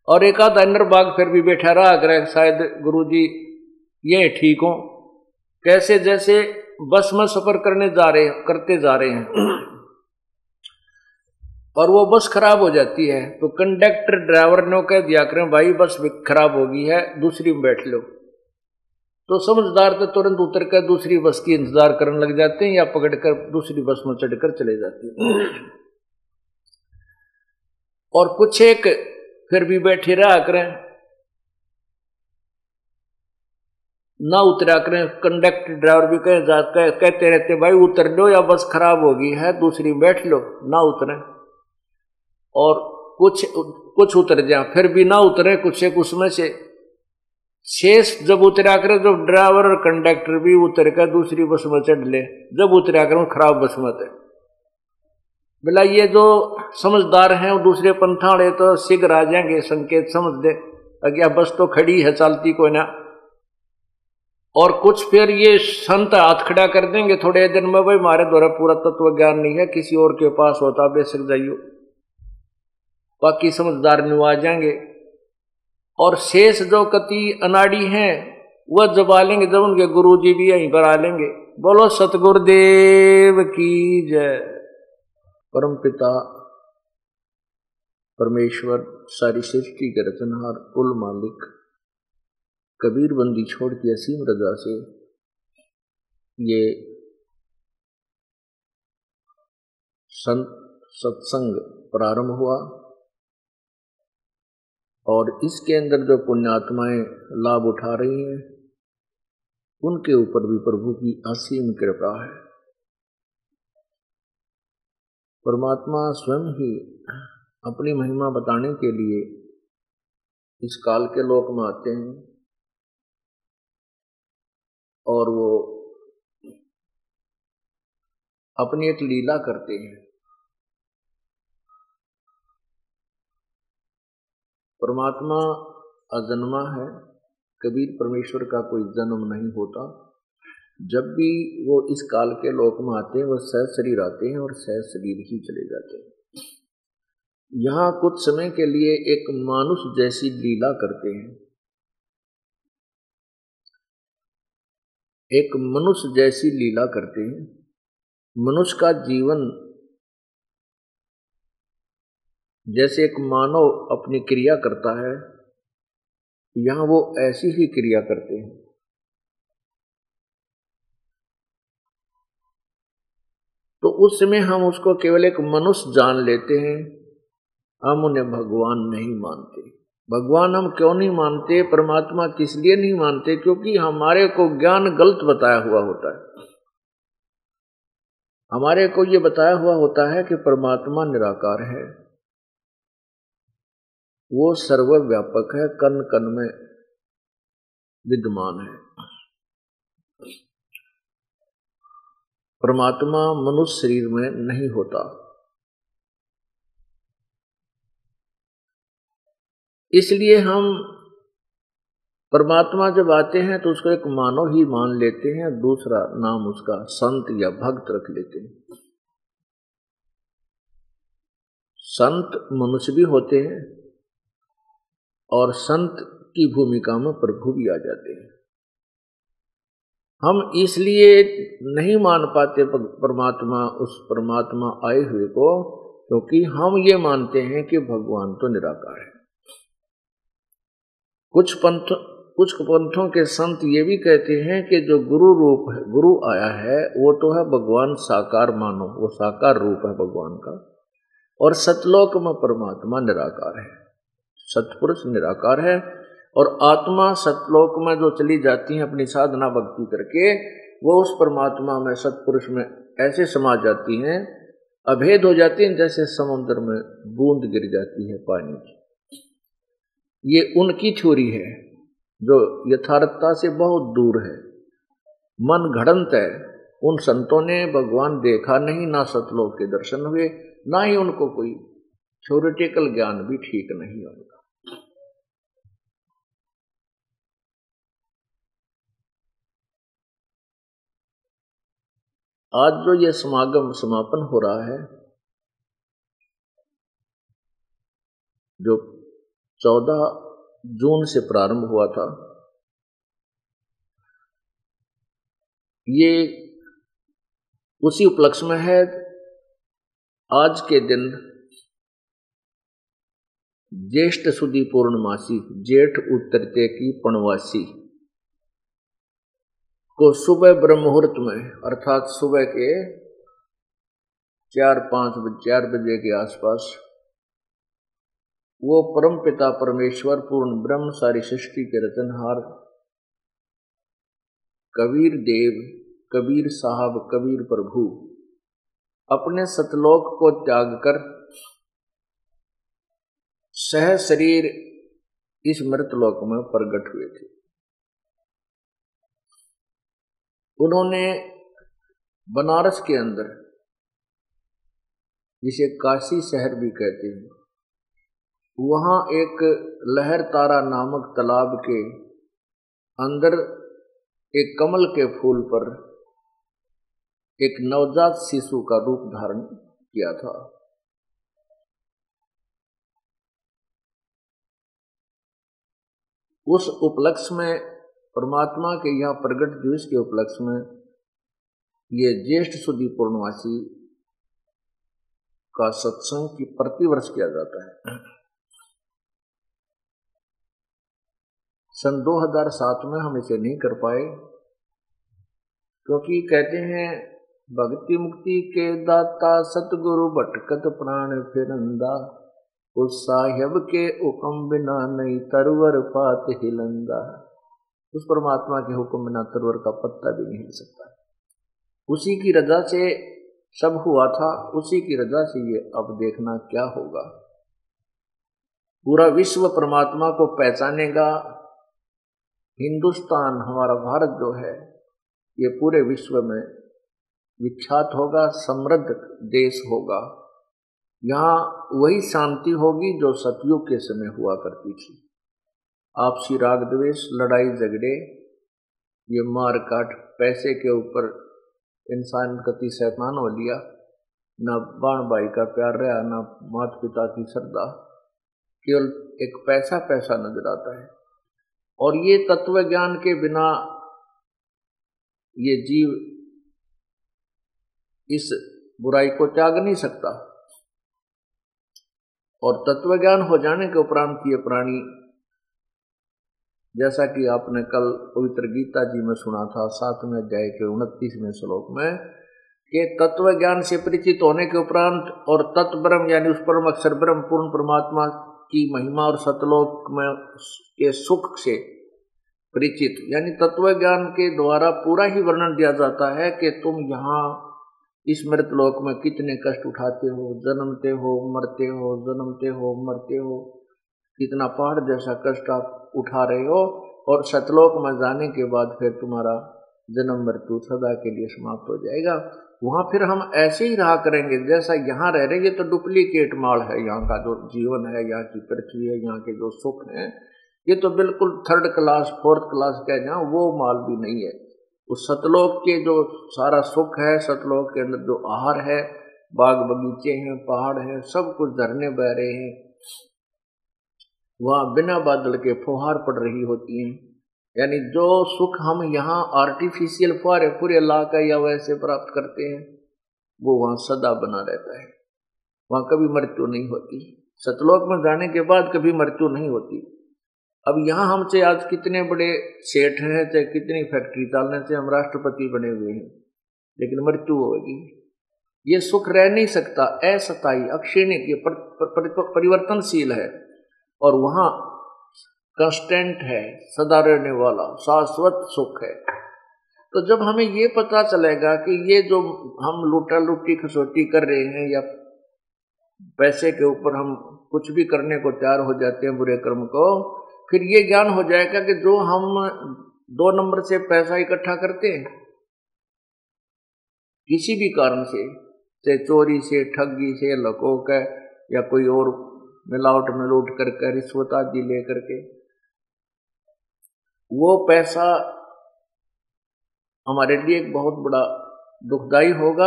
और एक आध अन्य बाग फिर भी बैठा रहा कर शायद गुरु जी ये ठीक हो। कैसे जैसे बस में सफ़र करने जा रहे, करते जा रहे हैं। और वो बस खराब हो जाती है तो कंडक्टर ड्राइवर ने कह दिया करें भाई, बस खराब होगी है, दूसरी में बैठ लो। तो समझदार तो तुरंत उतर कर दूसरी बस की इंतज़ार करने लग जाते हैं या पकड़कर दूसरी बस में चढ़कर चले जाते हैं। और कुछ एक फिर भी बैठे रहा करें। ना उतरा करें कंडक्टर ड्राइवर भी कह जा कह, कहते रहते भाई उतर लो या बस खराब होगी है? दूसरी बैठ लो ना उतरे। और कुछ कुछ उतर जाए फिर भी ना उतरे कुछ एक उसमें से। शेष जब उतरा कर जब ड्राइवर और कंडक्टर भी उतर कर दूसरी बस में चढ़ ले। जब उतरा कर खराब बस में थे बोला, ये जो समझदार हैं वो दूसरे पंथाड़े तो शीघ्र आ जाएँगे संकेत समझ दे अज्ञा बस तो खड़ी है, चलती कोई ना। और कुछ फिर ये संत हाथ खड़ा कर देंगे थोड़े दिन में, भाई हमारे द्वारा पूरा तत्व ज्ञान नहीं है, किसी और के पास होता बेशक जाइयो। बाकी समझदार नु आ जाएँगे। और शेष जो कति अनाड़ी हैं, वह जब आ लेंगे, जब उनके गुरु जी भी यहीं पर आ लेंगे। बोलो, सतगुरुदेव की जय। परम पिता परमेश्वर, सारी सृष्टि के रचनहार, कुल मालिक कबीर बंदी छोड़ के असीम रजा से ये संत सत्संग प्रारंभ हुआ और इसके अंदर जो पुण्यात्माएँ लाभ उठा रही हैं, उनके ऊपर भी प्रभु की असीम कृपा है। परमात्मा स्वयं ही अपनी महिमा बताने के लिए इस काल के लोक में आते हैं और वो अपनी एक लीला करते हैं। परमात्मा अजन्मा है कबीर परमेश्वर का कोई जन्म नहीं होता। जब भी वो इस काल के लोक में आते हैं, वो सह शरीर आते हैं और सह शरीर ही चले जाते हैं। यहाँ कुछ समय के लिए एक मानुष जैसी लीला करते हैं। एक मनुष्य जैसी लीला करते हैं। मनुष्य का जीवन जैसे एक मानव अपनी क्रिया करता है, यहाँ वो ऐसी ही क्रिया करते हैं। तो उस समय हम उसको केवल एक मनुष्य जान लेते हैं। हम उन्हें भगवान नहीं मानते। भगवान हम क्यों नहीं मानते? परमात्मा किस लिए नहीं मानते? क्योंकि हमारे को ज्ञान गलत बताया हुआ होता है। हमारे को यह बताया हुआ होता है कि परमात्मा निराकार है। वो सर्वव्यापक है कन कन में विद्यमान है। परमात्मा मनुष्य शरीर में नहीं होता। इसलिए हम परमात्मा जब आते हैं तो उसको एक मानव ही मान लेते हैं, दूसरा नाम उसका संत या भक्त रख लेते हैं। संत मनुष्य भी होते हैं और संत की भूमिका में प्रभु भी आ जाते हैं। हम इसलिए नहीं मान पाते परमात्मा, उस परमात्मा आए हुए को, क्योंकि तो हम ये मानते हैं कि भगवान तो निराकार है। कुछ पंथ, कुछ पंथों के संत ये भी कहते हैं कि जो गुरु रूप है, गुरु आया है, वो तो है भगवान साकार मानो, वो साकार रूप है भगवान का। और सतलोक में परमात्मा निराकार है। सतपुरुष निराकार है और आत्मा सतलोक में जो चली जाती है अपनी साधना भक्ति करके, वो उस परमात्मा में, सतपुरुष में ऐसे समा जाती हैं, अभेद हो जाती हैं जैसे समुद्र में बूंद गिर जाती है पानी की। ये उनकी छोरी है, जो यथार्थता से बहुत दूर है। मन घड़ंत है, उन संतों ने भगवान देखा नहीं, ना सतलोक के दर्शन हुए, ना ही उनको कोई थ्योरिटिकल ज्ञान भी ठीक नहीं होगा। आज जो ये समागम समापन हो रहा है, जो चौदह जून से प्रारंभ हुआ था, ये उसी उपलक्ष्य में है। आज के दिन ज्येष्ठ सुधी पूर्णमासी जेठ उत्तरते की पणवासी को सुबह ब्रह्म मुहूर्त में, अर्थात सुबह के चार पाँच चार बजे के आसपास, वो परम पिता परमेश्वर, पूर्ण ब्रह्म, सारी सृष्टि के रचनहार कबीर देव, कबीर साहब, कबीर प्रभु, अपने सतलोक को त्याग कर, सह शरीर इस मृतलोक में प्रकट हुए थे। उन्होंने बनारस के अंदर, जिसे काशी शहर भी कहते हैं, वहाँ एक लहर तारा नामक तालाब के अंदर एक कमल के फूल पर एक नवजात शिशु का रूप धारण किया था। उस उपलक्ष्य में परमात्मा के यहाँ प्रगट दिवस के उपलक्ष्य में ये ज्येष्ठ सुधी पूर्णवासी का सत्संग की प्रतिवर्ष किया जाता है। सन 2007 में हम इसे नहीं कर पाए, क्योंकि कहते हैं, भक्ति मुक्ति के दाता सतगुरु भटकत प्राण फिरंदा उस साहेब के हुक्म बिना नहीं तरवर पात हिलंदा। उस परमात्मा के हुक्म बिना तरवर का पत्ता भी नहीं सकता। उसी की रजा से सब हुआ था, उसी की रजा से ये अब देखना क्या होगा। पूरा विश्व परमात्मा को पहचानेगा। हिंदुस्तान, हमारा भारत जो है, ये पूरे विश्व में विख्यात होगा, समृद्ध देश होगा। यहाँ वही शांति होगी जो सतयुग के समय हुआ करती थी। आपसी राग द्वेष, लड़ाई झगड़े, ये मार काट, पैसे के ऊपर इंसान कति शैतान हो लिया। न बाण भाई का प्यार रहा, न माता पिता की श्रद्धा। केवल एक पैसा पैसा नज़र आता है। और ये तत्व ज्ञान के बिना ये जीव इस बुराई को त्याग नहीं सकता। और तत्व ज्ञान हो जाने के उपरांत ये प्राणी जैसा कि आपने कल पवित्र गीता जी में सुना था, सातवें अध्याय के उनतीसवें श्लोक में, कि तत्व ज्ञान से परिचित होने के उपरांत और तत्व ब्रह्म यानी उस परम अक्षर ब्रह्म पूर्ण परमात्मा की महिमा और सतलोक में के सुख से परिचित, यानी तत्व ज्ञान के द्वारा पूरा ही वर्णन दिया जाता है कि तुम यहाँ इस मृत लोक में कितने कष्ट उठाते हो, जन्मते हो, मरते हो, जन्मते हो, मरते हो। कितना पहाड़ जैसा कष्ट आप उठा रहे हो और सतलोक में जाने के बाद फिर तुम्हारा जन्म मृत्यु सदा के लिए समाप्त हो जाएगा। वहाँ फिर हम ऐसे ही रहा करेंगे जैसा यहाँ रह रहे ये तो डुप्लीकेट माल है। यहाँ का जो जीवन है, यहाँ की पृथ्वी है, यहाँ के जो सुख हैं, ये तो बिल्कुल थर्ड क्लास फोर्थ क्लास कह जाए वो माल भी नहीं है। उस सतलोक के जो सारा सुख है, सतलोक के अंदर जो आहार है, बाग बगीचे हैं, पहाड़ हैं, सब कुछ झरने बह रहे हैं। वहाँ बिना बादल के फुहार पड़ रही होती हैं। यानी जो सुख हम यहाँ आर्टिफिशियल फुहारे पूरे इलाका या वैसे प्राप्त करते हैं वो वहाँ सदा बना रहता है। वहाँ कभी मृत्यु नहीं होती। सतलोक में जाने के बाद कभी मृत्यु नहीं होती। अब यहाँ हमसे आज कितने बड़े सेठ हैं चाहे कितनी फैक्ट्री डालने से हम राष्ट्रपति बने हुए हैं लेकिन मृत्यु होगी ये सुख रह नहीं सकता। असताई पर, पर, परिवर्तनशील है। और वहाँ कंस्टेंट है, सदा रहने वाला, शाश्वत सुख है। तो जब हमें ये पता चलेगा कि ये जो हम लूटा लुट्टी खसोटी कर रहे हैं या पैसे के ऊपर हम कुछ भी करने को तैयार हो जाते हैं बुरे कर्म को, फिर ये ज्ञान हो जाएगा कि जो हम दो नंबर से पैसा इकट्ठा करते हैं, किसी भी कारण से से चोरी से, ठगी से लकोक है या कोई और मिलावट में लूट करके रिश्वत आदि लेकर के। वो पैसा हमारे लिए एक बहुत बड़ा दुखदाई होगा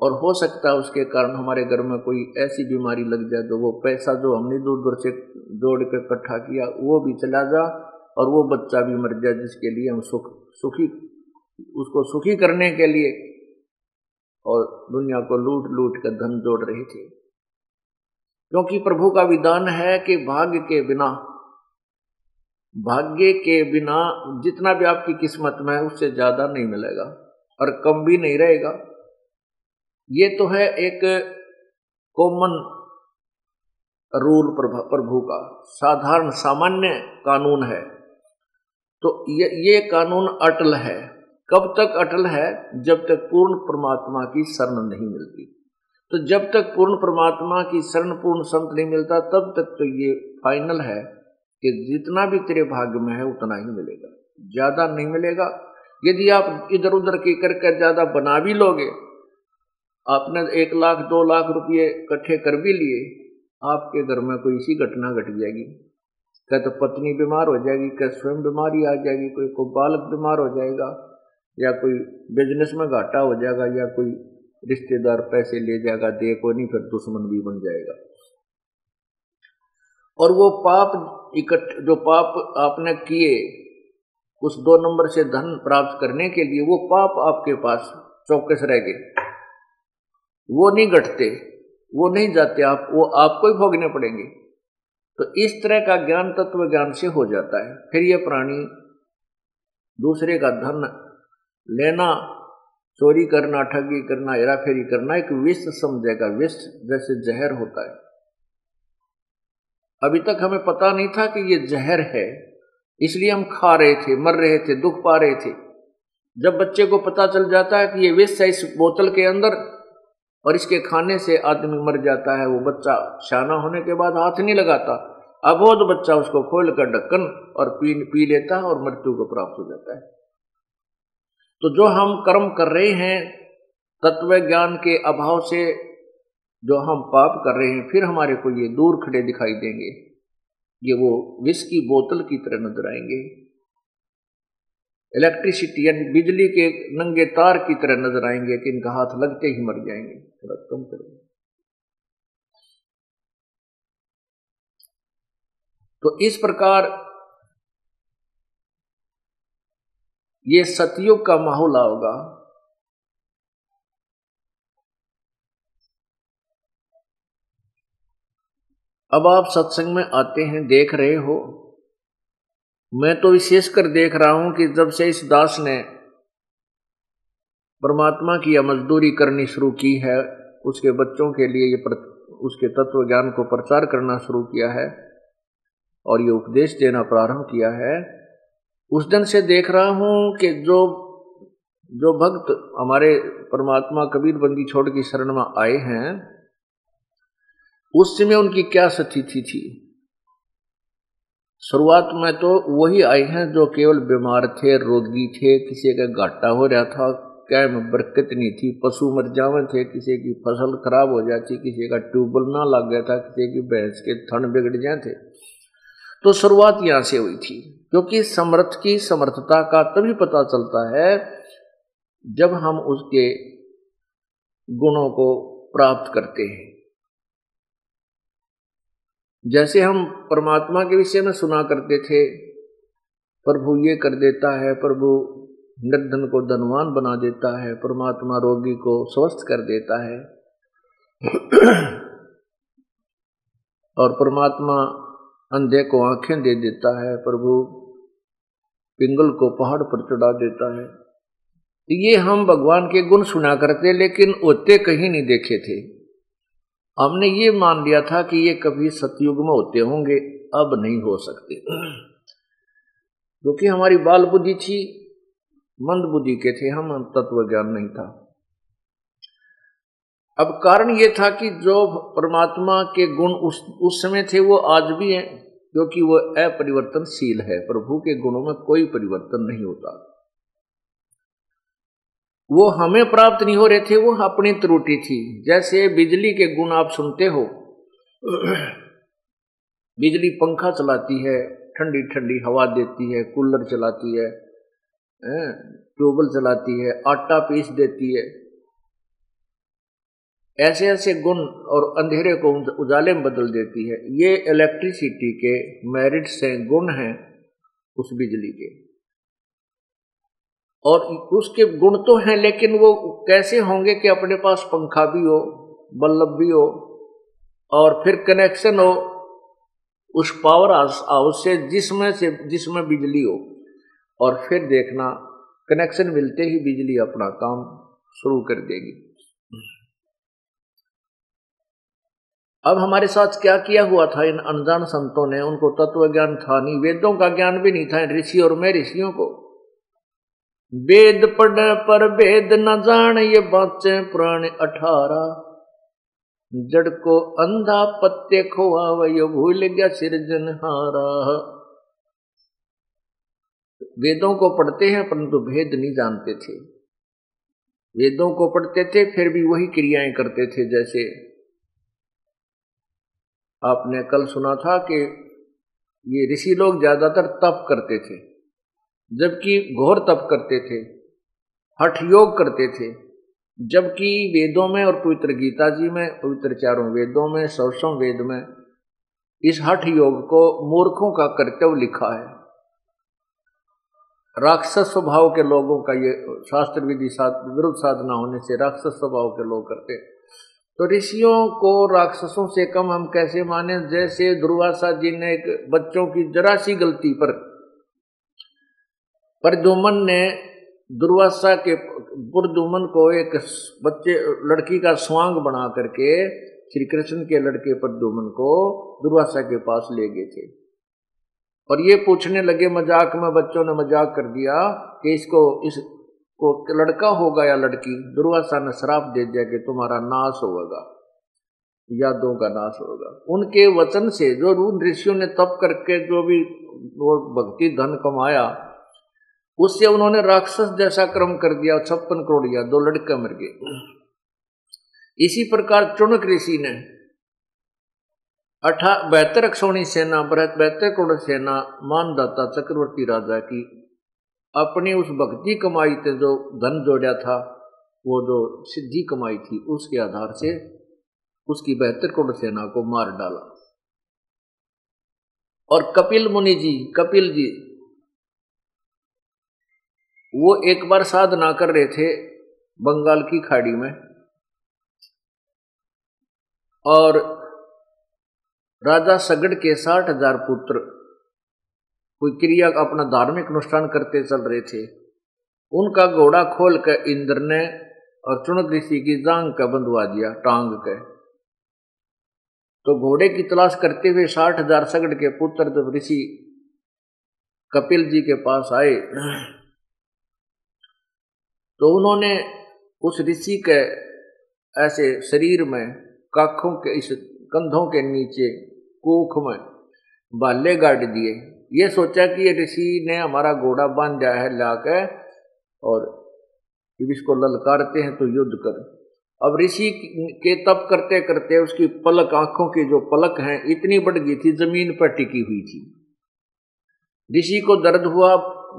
और हो सकता है उसके कारण हमारे घर में कोई ऐसी बीमारी लग जाए तो वो पैसा जो हमने दूर दूर से जोड़ के इकट्ठा किया, वो भी चला जा और वो बच्चा भी मर जाए जिसके लिए हम सुख, सुखी, उसको सुखी करने के लिए और दुनिया को लूट लूट कर धन जोड़ रहे थे। क्योंकि प्रभु का विधान है कि भाग्य के बिना, भाग्य के बिना जितना भी आपकी किस्मत में है, उससे ज़्यादा नहीं मिलेगा और कम भी नहीं रहेगा। ये तो है एक कॉमन रूल प्रभु का, साधारण सामान्य कानून है। तो ये ये कानून अटल है। कब तक अटल है? जब तक पूर्ण परमात्मा की शरण नहीं मिलती। तो जब तक पूर्ण परमात्मा की शरण पूर्ण संत नहीं मिलता, तब तक तो ये फाइनल है कि जितना भी तेरे भाग्य में है, उतना ही मिलेगा। ज़्यादा नहीं मिलेगा। यदि आप इधर उधर की करके ज़्यादा बना भी लोगे, आपने एक लाख, दो लाख रुपये इकट्ठे कर भी लिए, आपके घर में कोई इसी घटना घट जाएगी। क्या तो पत्नी बीमार हो जाएगी, क्या स्वयं बीमारी आ जाएगी, कोई को बालक बीमार हो जाएगा, या कोई बिज़नेस में घाटा हो जाएगा, या कोई रिश्तेदार पैसे ले जाएगा, दे को नहीं, फिर दुश्मन भी बन जाएगा। और वो पाप इकट्ठ, जो पाप आपने किए, उस दो नंबर से धन प्राप्त करने के लिए वो पाप आपके पास चौकस रह गए। वो नहीं घटते, वो नहीं जाते, आप, वो आपको ही भोगने पड़ेंगे। तो इस तरह का ज्ञान तत्व ज्ञान से हो जाता है। फिर ये प्राणी दूसरे का धन लेना चोरी करना, ठगी करना, हेराफेरी करना एक विष समझेगा, विष जैसे जहर होता है। अभी तक हमें पता नहीं था कि ये जहर है, इसलिए हम खा रहे थे, मर रहे थे, दुख पा रहे थे। जब बच्चे को पता चल जाता है कि ये विष है इस बोतल के अंदर, और इसके खाने से आदमी मर जाता है, वो बच्चा शाना होने के बाद हाथ नहीं लगाता। अबोध बच्चा उसको खोल कर ढक्कन और पी पी लेता है और मृत्यु को प्राप्त हो जाता है। तो जो हम कर्म कर रहे हैं, तत्व ज्ञान के अभाव से जो हम पाप कर रहे हैं, फिर हमारे को ये दूर खड़े दिखाई देंगे। ये वो विष की बोतल की तरह नज़र आएँगे। इलेक्ट्रिसिटी यानी बिजली के नंगे तार की तरह नज़र आएँगे कि इनका हाथ लगते ही मर जाएँगे। थोड़ा कम करो। तो इस प्रकार ये सतयुग का माहौल आओगा। अब आप सत्संग में आते हैं, देख रहे हो। मैं तो विशेषकर देख रहा हूँ कि जब से इस दास ने परमात्मा की मजदूरी करनी शुरू की है, उसके बच्चों के लिए ये उसके तत्व ज्ञान को प्रचार करना शुरू किया है और ये उपदेश देना प्रारंभ किया है उस दिन से देख रहा हूँ कि जो जो भक्त हमारे परमात्मा कबीर बंदी छोड़ की शरण में आए हैं, उस समय उनकी क्या स्थिति थी? शुरुआत में तो वही आए हैं जो केवल बीमार थे, रोगी थे, किसी का घाटा हो रहा था, क्या में बरकत नहीं थी, पशु मर जावे थे, किसी की फ़सल खराब हो जाती, किसी का ट्यूबवेल ना लग गया था, किसी की भैंस के थन बिगड़ जाए थे। तो शुरुआत यहाँ से हुई थी, क्योंकि समर्थ की समर्थता का तभी पता चलता है जब हम उसके गुणों को प्राप्त करते हैं। जैसे हम परमात्मा के विषय में सुना करते थे, प्रभु ये कर देता है, प्रभु निर्धन को धनवान बना देता है, परमात्मा रोगी को स्वस्थ कर देता है। और परमात्मा अंधे को आँखें दे देता है, प्रभु पिंगल को पहाड़ पर चढ़ा देता है। ये हम भगवान के गुण सुना करते, लेकिन होते कहीं नहीं देखे थे। हमने ये मान लिया था कि ये कभी सतयुग में होते होंगे, अब नहीं हो सकते। क्योंकि हमारी बाल बुद्धि थी, मंद बुद्धि के थे, हम तत्व ज्ञान नहीं था। अब कारण ये था कि जो परमात्मा के गुण उस उस समय थे, वो आज भी हैं, क्योंकि वो अपरिवर्तनशील है। प्रभु के गुणों में कोई परिवर्तन नहीं होता। वो हमें प्राप्त नहीं हो रहे थे, वो अपनी त्रुटि थी। जैसे बिजली के गुण आप सुनते हो, बिजली पंखा चलाती है ठंडी ठंडी हवा देती है, कूलर चलाती है, ट्यूबवेल चलाती है, आटा पीस देती है ऐसे ऐसे गुण और अंधेरे को उजाले में बदल देती है। ये इलेक्ट्रिसिटी के मेरिट से गुण हैं उस बिजली के। और उसके गुण तो हैं, लेकिन वो कैसे होंगे कि अपने पास पंखा भी हो, बल्ब भी हो, और फिर कनेक्शन हो, उस पावर हाउस से जिसमें से, जिसमें बिजली हो, और फिर देखना कनेक्शन मिलते ही बिजली अपना काम शुरू कर देगी। अब हमारे साथ क्या किया हुआ था? इन अनजान संतों ने उनको तत्व ज्ञान था नहीं। वेदों का ज्ञान भी नहीं था ऋषि और मैं ऋषियों को। वेद पढ़ पर वेद न जान, ये बाचे पुराने अठारह। जड़ को अंधा पत्ते खोआ वो भूल गया सिरजन हारा। वेदों को पढ़ते हैं, परंतु भेद नहीं जानते थे। वेदों को पढ़ते थे, फिर भी वही क्रियाएँ करते थे, जैसे आपने कल सुना था कि ये ऋषि लोग ज़्यादातर तप करते थे, जबकि घोर तप करते थे, हठ योग करते थे, जबकि वेदों में और पवित्र गीता जी में, पवित्र चारों वेदों में सरसों वेद में, इस हठ योग को मूर्खों का कर्तव्य लिखा है। राक्षस स्वभाव के लोगों का ये शास्त्र विधि विरुद्ध साधना होने से राक्षस स्वभाव के लोग करते तो ऋषियों को राक्षसों से कम हम कैसे माने? जैसे दुर्वासा जी ने एक बच्चों की जरा सी गलती पर परदुमन ने दुर्वासा के पुरदुमन को एक बच्चे, लड़की का स्वांग बना करके श्री कृष्ण के लड़के परदुमन को दुर्वासा के पास ले गए थे। और ये पूछने लगे, मज़ाक में बच्चों ने मज़ाक कर दिया कि इसको इसको लड़का होगा या लड़की, दुर्वासा ने श्राप दे दिया कि तुम्हारा नाश होगा, यादों का नाश होगा। उनके वचन से जो उन ऋषियों ने तप करके जो भी वो भक्ति धन कमाया, उससे उन्होंने राक्षस जैसा क्रम कर दिया, छप्पन करोड़ या दो लड़के मर गए। इसी प्रकार चुनक ऋषि ने अठा बहत्तर अक्षोणी सेना बहत्तर करोड़ सेना, मानदाता चक्रवर्ती राजा की अपनी उस भक्ति कमाई से जो धन जोड़ा था, वो जो सिद्धि कमाई थी, उसके आधार से उसकी बेहतर कुंड सेना को मार डाला। और कपिल मुनि जी, कपिल जी, वो एक बार साधना कर रहे थे बंगाल की खाड़ी में। और राजा सगड़ के साठ हज़ार पुत्र कोई क्रिया का अपना धार्मिक अनुष्ठान करते चल रहे थे। उनका घोड़ा खोल कर इंद्र ने और चुनक ऋषि की जांग का बंधवा दिया, टांग के। तो घोड़े की तलाश करते हुए साठ हज़ार सगड़ के पुत्र जब ऋषि कपिल जी के पास आए। तो उन्होंने उस ऋषि के ऐसे शरीर में, काखों के इस कंधों के नीचे, कोख में बाले गाड़ दिए। ये सोचा कि ये ऋषि ने हमारा घोड़ा बाँध है लाकर और इसको ललकारते हैं तो युद्ध कर। अब ऋषि के तप करते करते उसकी पलक, आँखों की जो पलक है, इतनी बढ़ गई थी, ज़मीन पर टिकी हुई थी। ऋषि को दर्द हुआ,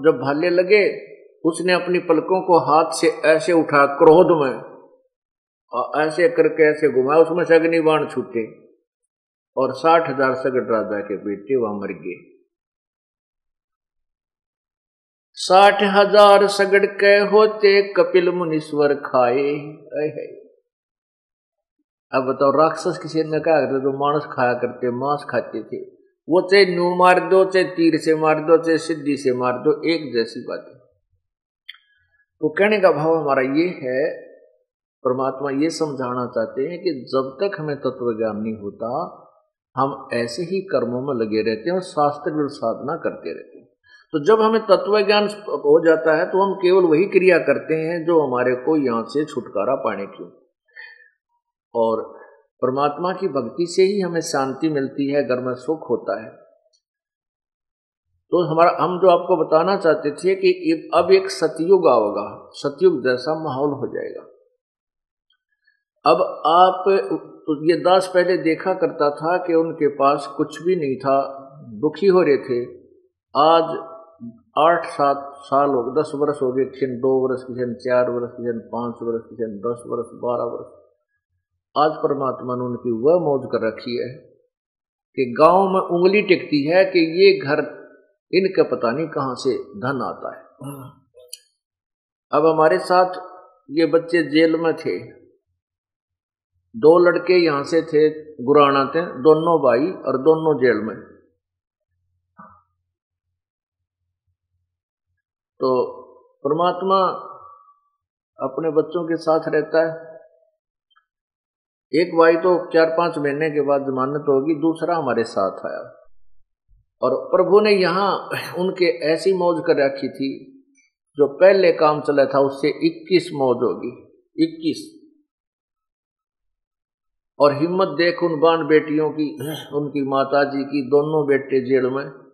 जब भाले लगे, उसने अपनी पलकों को हाथ से ऐसे उठा, क्रोध में और ऐसे करके ऐसे घुमाया उसमें से अग्निबाण छूटे और साठ हज़ार सगड़ राजा के बेटे वहाँ मर गए। साठ हज़ार सगड़ के होते, कपिल मुनीश्वर खाए। अब बताओ, राक्षस किसी ने कहा करते तो मानस खाया करते, मांस खाते थे। वो चाहे नू मार दो, चाहे तीर से मार दो, चाहे सिद्धि से मार दो, एक जैसी बात है। तो कहने का भाव हमारा ये है, परमात्मा ये समझाना चाहते हैं कि जब तक हमें तत्व ज्ञान नहीं होता, हम ऐसे ही कर्मों में लगे रहते हैं और शास्त्र साधना करते रहते हैं। तो जब हमें तत्व ज्ञान हो जाता है तो हम केवल वही क्रिया करते हैं जो हमारे को यहाँ से छुटकारा पाने की और परमात्मा की भक्ति से ही हमें शांति मिलती है घर में सुख होता है। तो हमारा, हम जो आपको बताना चाहते थे कि अब एक सतयुग आओगा सतयुग जैसा माहौल हो जाएगा। अब आप तो ये दास पहले देखा करता था कि उनके पास कुछ भी नहीं था, दुखी हो रहे थे। आज आठ, सात साल हो गए, दस वर्ष हो गए किसी दो वर्ष किसी ने चार वर्ष किसी ने पाँच वर्ष किसी ने दस वर्ष, बारह वर्ष। आज परमात्मा ने उनकी वह मौज कर रखी है कि गाँव में उंगली टिकती है कि ये घर इनका पता नहीं कहाँ से धन आता है। अब हमारे साथ ये बच्चे जेल में थे। दो लड़के यहाँ से थे, गुराना थे, दोनों भाई और दोनों जेल में। तो परमात्मा अपने बच्चों के साथ रहता है। एक भाई तो चार पाँच महीने के बाद जमानत होगी, दूसरा हमारे साथ आया। और प्रभु ने यहाँ उनके ऐसी मौज कर रखी थी, जो पहले काम चला था, उससे 21 मौज होगी 21 और हिम्मत देख उन बान बेटियों की, उनकी माता जी की, दोनों बेटे जेल में।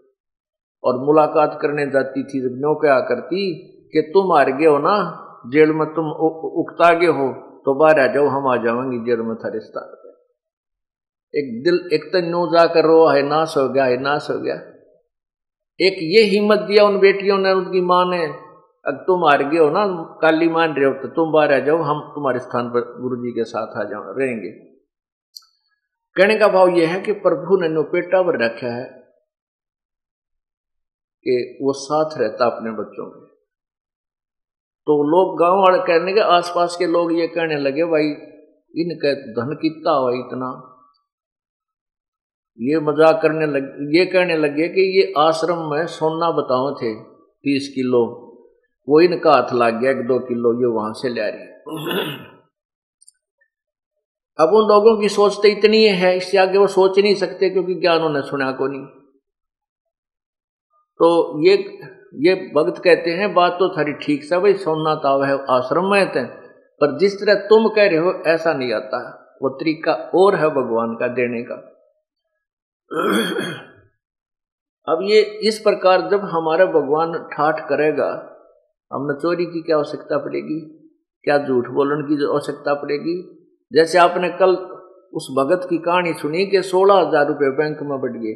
और मुलाकात करने जाती थी, जब नो क्या करती कि तुम हार गए हो ना, जेल में तुम उगता गए हो तो बाहर आ जाओ, हम आ जाएँगे जेल में था रिश्ता। एक दिल, एक तो नो जाकर रो है नाश हो गया है नाश हो गया। एक ये हिम्मत दिया उन बेटियों ने, उनकी माँ ने अब तुम हार गए हो ना, काली मान रहे हो तो तुम बाहर आ जाओ, हम तुम्हारे स्थान पर गुरु जी के साथ आ जाओ, रहेंगे। कहने का भाव यह है कि प्रभु ने नो पेटा पर रखा है कि वो साथ रहता अपने बच्चों के तो लोग गाँव वाले कहने के आसपास के लोग ये कहने लगे, भाई, इनका धन कितना हुआ इतना? ये मज़ाक करने लग, ये कहने लगे कि ये आश्रम में सोना बताओ थे, तीस किलो। वो इनका हाथ लग गया, एक दो किलो, ये वहाँ से ले रही अब उन लोगों की सोच तो इतनी है, इससे आगे वो सोच नहीं सकते, क्योंकि क्या उन्होंने सुना को नहीं। तो ये ये भक्त कहते हैं, बात तो थारी ठीक से भाई सोना ताव है, आश्रम में थे पर जिस तरह तुम कह रहे हो, ऐसा नहीं आता वो तरीका और है भगवान का देने का। अब ये इस प्रकार जब हमारा भगवान ठाठ करेगा, हमने चोरी की क्या आवश्यकता पड़ेगी? क्या झूठ बोलने की आवश्यकता पड़ेगी? जैसे आपने कल उस भगत की कहानी सुनी कि सोलह हज़ार रुपये बैंक में बढ़ गए।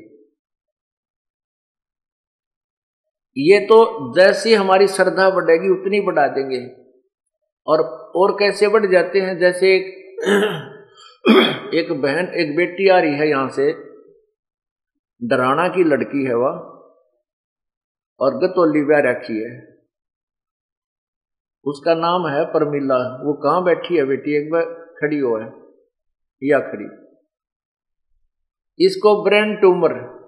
ये तो जैसी हमारी श्रद्धा बढ़ेगी, उतनी बढ़ा देंगे। और और कैसे बढ़ जाते हैं? जैसे एक एक बहन, एक बेटी आ रही है यहाँ से। डराना की लड़की है वह। और गतोली ब्याह रखी है। उसका नाम है परमिला। वो कहाँ बैठी है बेटी? एक बार खड़ी हो है। या खड़ी। इसको ब्रेन ट्यूमर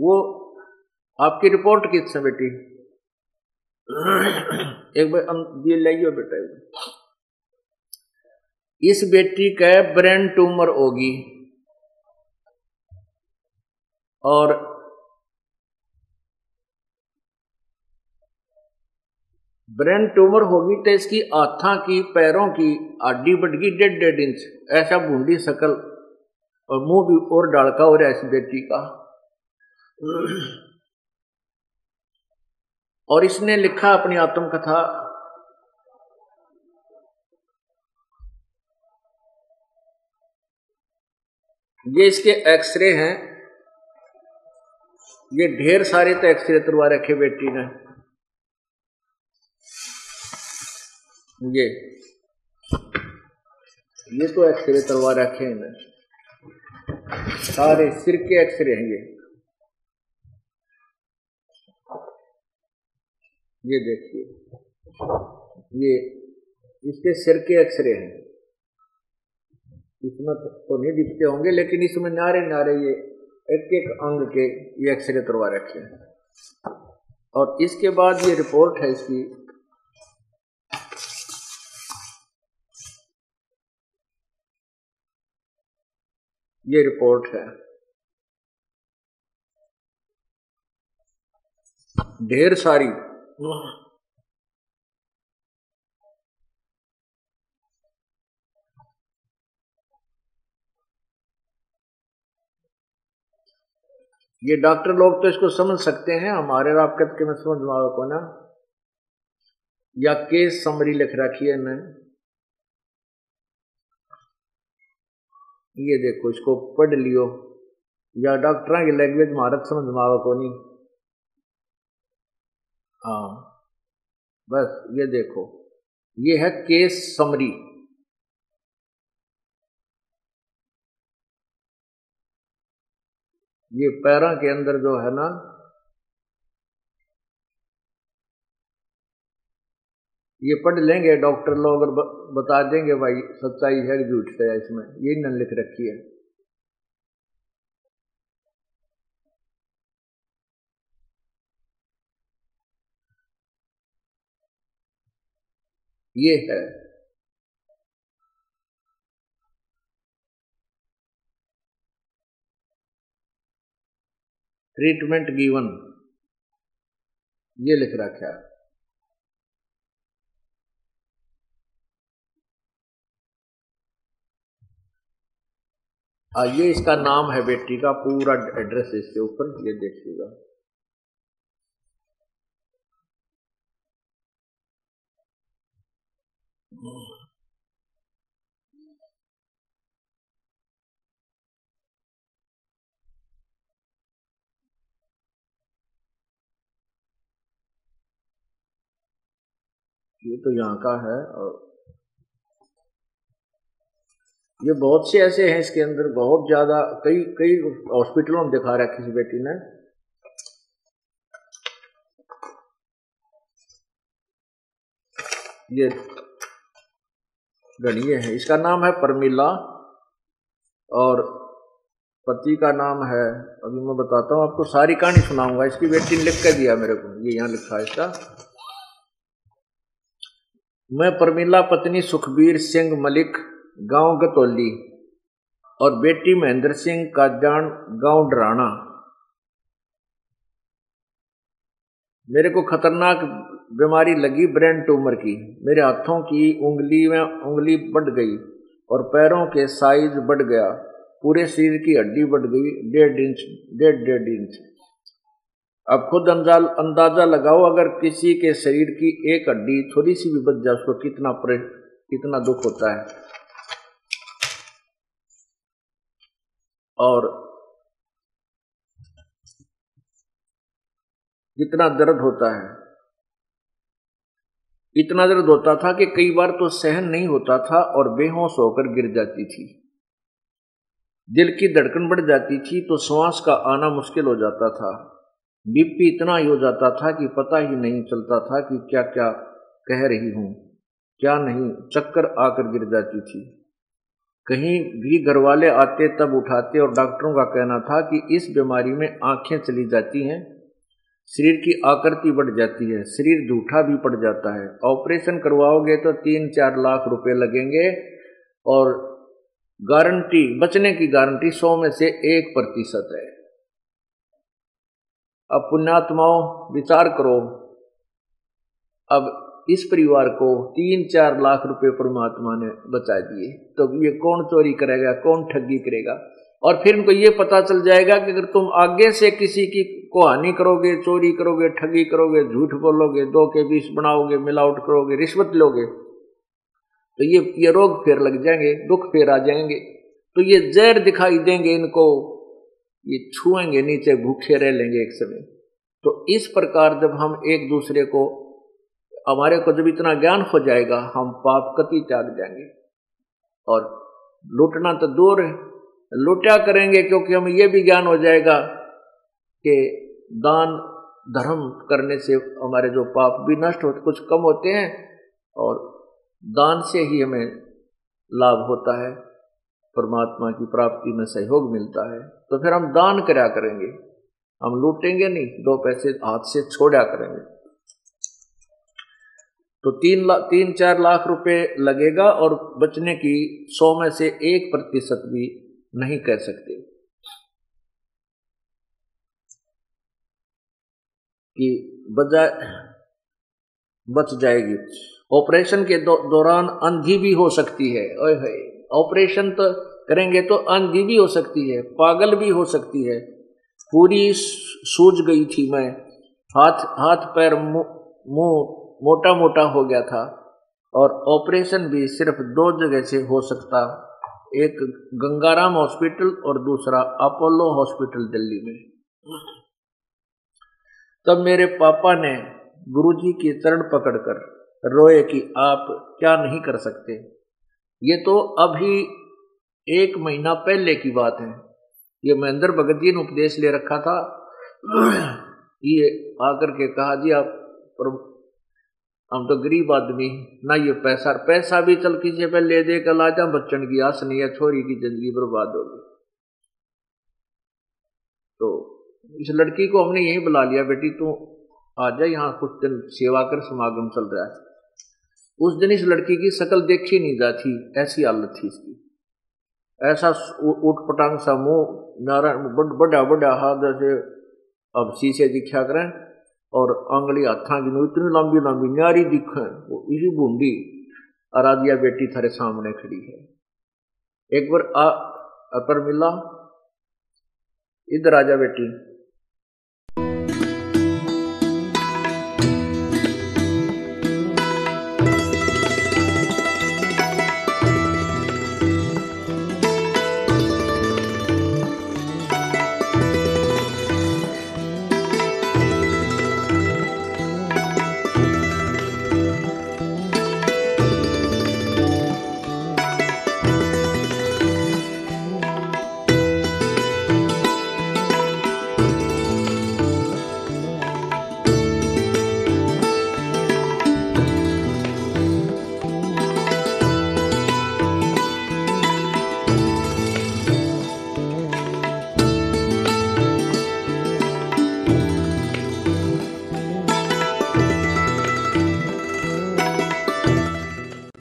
वो आपकी रिपोर्ट किससे बेटी एक बार ये लाइए बेटा इस बेटी का ब्रेन ट्यूमर होगी और ब्रेन ट्यूमर होगी तो इसकी आथा की, पैरों की हड्डी बढ़गी डेढ़ डेढ़ इंच, ऐसा बूंदी सकल और मुँह भी और डालका हो रहा है इस बेटी का। और इसने लिखा अपनी आत्मकथा ये इसके एक्सरे हैं। ये ढेर सारे तो एक्सरे तुरवा रखे बेटी ने। ये। ये तो एक्सरे तुरवा रखे हैं। सारे सिर के एक्सरे हैं ये। ये देखिए। ये, इसके सिर के एक्सरे हैं। इसमें तो नहीं दिखते होंगे, लेकिन इसमें नारे नारे ये एक एक अंग के ये एक्सरे करवा रखे हैं। और इसके बाद ये रिपोर्ट है इसकी। ये रिपोर्ट है। ढेर सारी ये डॉक्टर लोग तो इसको समझ सकते हैं, हमारे रापकत के में समझ माओ को ना या केस समरी लिख रखी है इन्हें ये देखो, इसको पढ़ लियो। या डॉक्टर की लैंग्वेज महारत समझ माओ को नहीं हाँ। बस ये देखो, ये है केस समरी। ये पैरों के अंदर जो है ना, ये पढ़ लेंगे, डॉक्टर लोग बता देंगे भाई, सच्चाई है झूठ है इसमें। यही न लिख रखी है। ये है। ट्रीटमेंट गिवन ये लिख रखा है। ये इसका नाम है बेटी का पूरा एड्रेस इसके ऊपर, ये देखिएगा। ये तो यहाँ का है और ये बहुत से ऐसे हैं इसके अंदर, बहुत ज़्यादा, कई कई हॉस्पिटलों में दिखा रहा है किसी बेटी ने। ये गणिय है। इसका नाम है परमिला और पति का नाम है, अभी मैं बताता हूँ, आपको सारी कहानी सुनाऊँगा। इसकी बेटी ने लिख कर दिया मेरे को। ये यहाँ लिखा है इसका। मैं परमिला, पत्नी सुखबीर सिंह मलिक, गाँव गतौली और बेटी महेंद्र सिंह काजान गाँव डराना। मेरे को खतरनाक बीमारी लगी ब्रेन ट्यूमर की। मेरे हाथों की उंगली में उंगली बढ़ गई और पैरों के साइज़ बढ़ गया। पूरे शरीर की हड्डी बढ़ गई डेढ़ इंच, डेढ़ डेढ़ इंच। अब खुद अंदाज़ा लगाओ अगर किसी के शरीर की एक हड्डी थोड़ी सी भी बच जाए, उसको कितना कितना दुख होता है। और कितना दर्द होता है। इतना दर्द होता था कि कई बार तो सहन नहीं होता था और बेहोश होकर गिर जाती थी। दिल की धड़कन बढ़ जाती थी तो श्वास का आना मुश्किल हो जाता था। बीपी इतना ही हो जाता था कि पता ही नहीं चलता था कि क्या क्या कह रही हूँ, क्या नहीं, चक्कर आकर गिर जाती थी। कहीं भी घर वाले आते तब उठाते और डॉक्टरों का कहना था कि इस बीमारी में आँखें चली जाती हैं शरीर की आकृति बढ़ जाती है, शरीर झूठा भी पड़ जाता है। ऑपरेशन करवाओगे तो तीन चार लाख रुपए लगेंगे और गारंटी, बचने की गारंटी सौ में से एक प्रतिशत है। अब पुण्यात्माओं, विचार करो। अब इस परिवार को तीन चार लाख रुपए परमात्मा ने बचा दिए। तो ये कौन चोरी करेगा, कौन ठगी करेगा? और फिर उनको ये पता चल जाएगा कि अगर तुम आगे से किसी की को हानि करोगे, चोरी करोगे, ठगी करोगे, झूठ बोलोगे, दो के बीच बनाओगे मिलावट करोगे, रिश्वत लोगे तो ये ये रोग फिर लग जाएँगे, दुख फिर आ जाएँगे। तो ये जहर दिखाई देंगे इनको, ये छुएँगे नीचे, भूखे रह लेंगे एक समय। तो इस प्रकार जब हम एक दूसरे को, हमारे को जब इतना ज्ञान हो जाएगा, हम पाप कति त्याग जाएँगे। और लूटना तो दूर है लुटा करेंगे क्योंकि हमें यह भी ज्ञान हो जाएगा कि दान, धर्म करने से हमारे जो पाप भी नष्ट होते, कुछ कम होते हैं और दान से ही हमें लाभ होता है, परमात्मा की प्राप्ति में सहयोग मिलता है। तो फिर हम दान करा करेंगे। हम लूटेंगे नहीं, दो पैसे हाथ से छोड़ा करेंगे। तो तीन लाख तीन चार लाख रुपए लगेगा और बचने की सौ में से एक प्रतिशत भी नहीं कह सकते। कि बजाय बच जाएगी। ऑपरेशन के दौरान दो, अंधी भी हो सकती है। ऑपरेशन तो करेंगे तो अंधी भी हो सकती है पागल भी हो सकती है। पूरी सूझ गई थी मैं। हाथ हाथ पैर मुँह मोटा मोटा हो गया था। और ऑपरेशन भी सिर्फ़ दो जगह से हो सकता। एक गंगाराम हॉस्पिटल और दूसरा अपोलो हॉस्पिटल दिल्ली में। तब मेरे पापा ने गुरुजी की चरण पकड़कर रोए कि आप क्या नहीं कर सकते। ये तो अभी एक महीना पहले की बात है। ये महेंद्र भगत जी ने उपदेश ले रखा था। ये आकर के कहा, जी आप हम तो गरीब आदमी ना ये पैसा पैसा भी चल किसी पे ले दे, कल आ जा, बच्चन की आस नहीं है, छोरी की ज़िंदगी बर्बाद होगी तो इस लड़की को हमने यही बुला लिया, बेटी तू आ जा, यहाँ कुछ दिन सेवा कर, समागम चल रहा है। उस दिन इस लड़की की शकल देखी नहीं जाती, ऐसी हालत थी इसकी। ऐसा उठ पटांग सा मुँह, नारायण, बड़ा बड़ा हाथ जैसे अब शीशे दिखा करें और आंगली हाथा की इतनी लंबी लंबी, न्यारी दिख वो इसी बूंदी आराधिया बेटी थारे सामने खड़ी है। एक बार आ, अपर मिला, इधर आजा बेटी।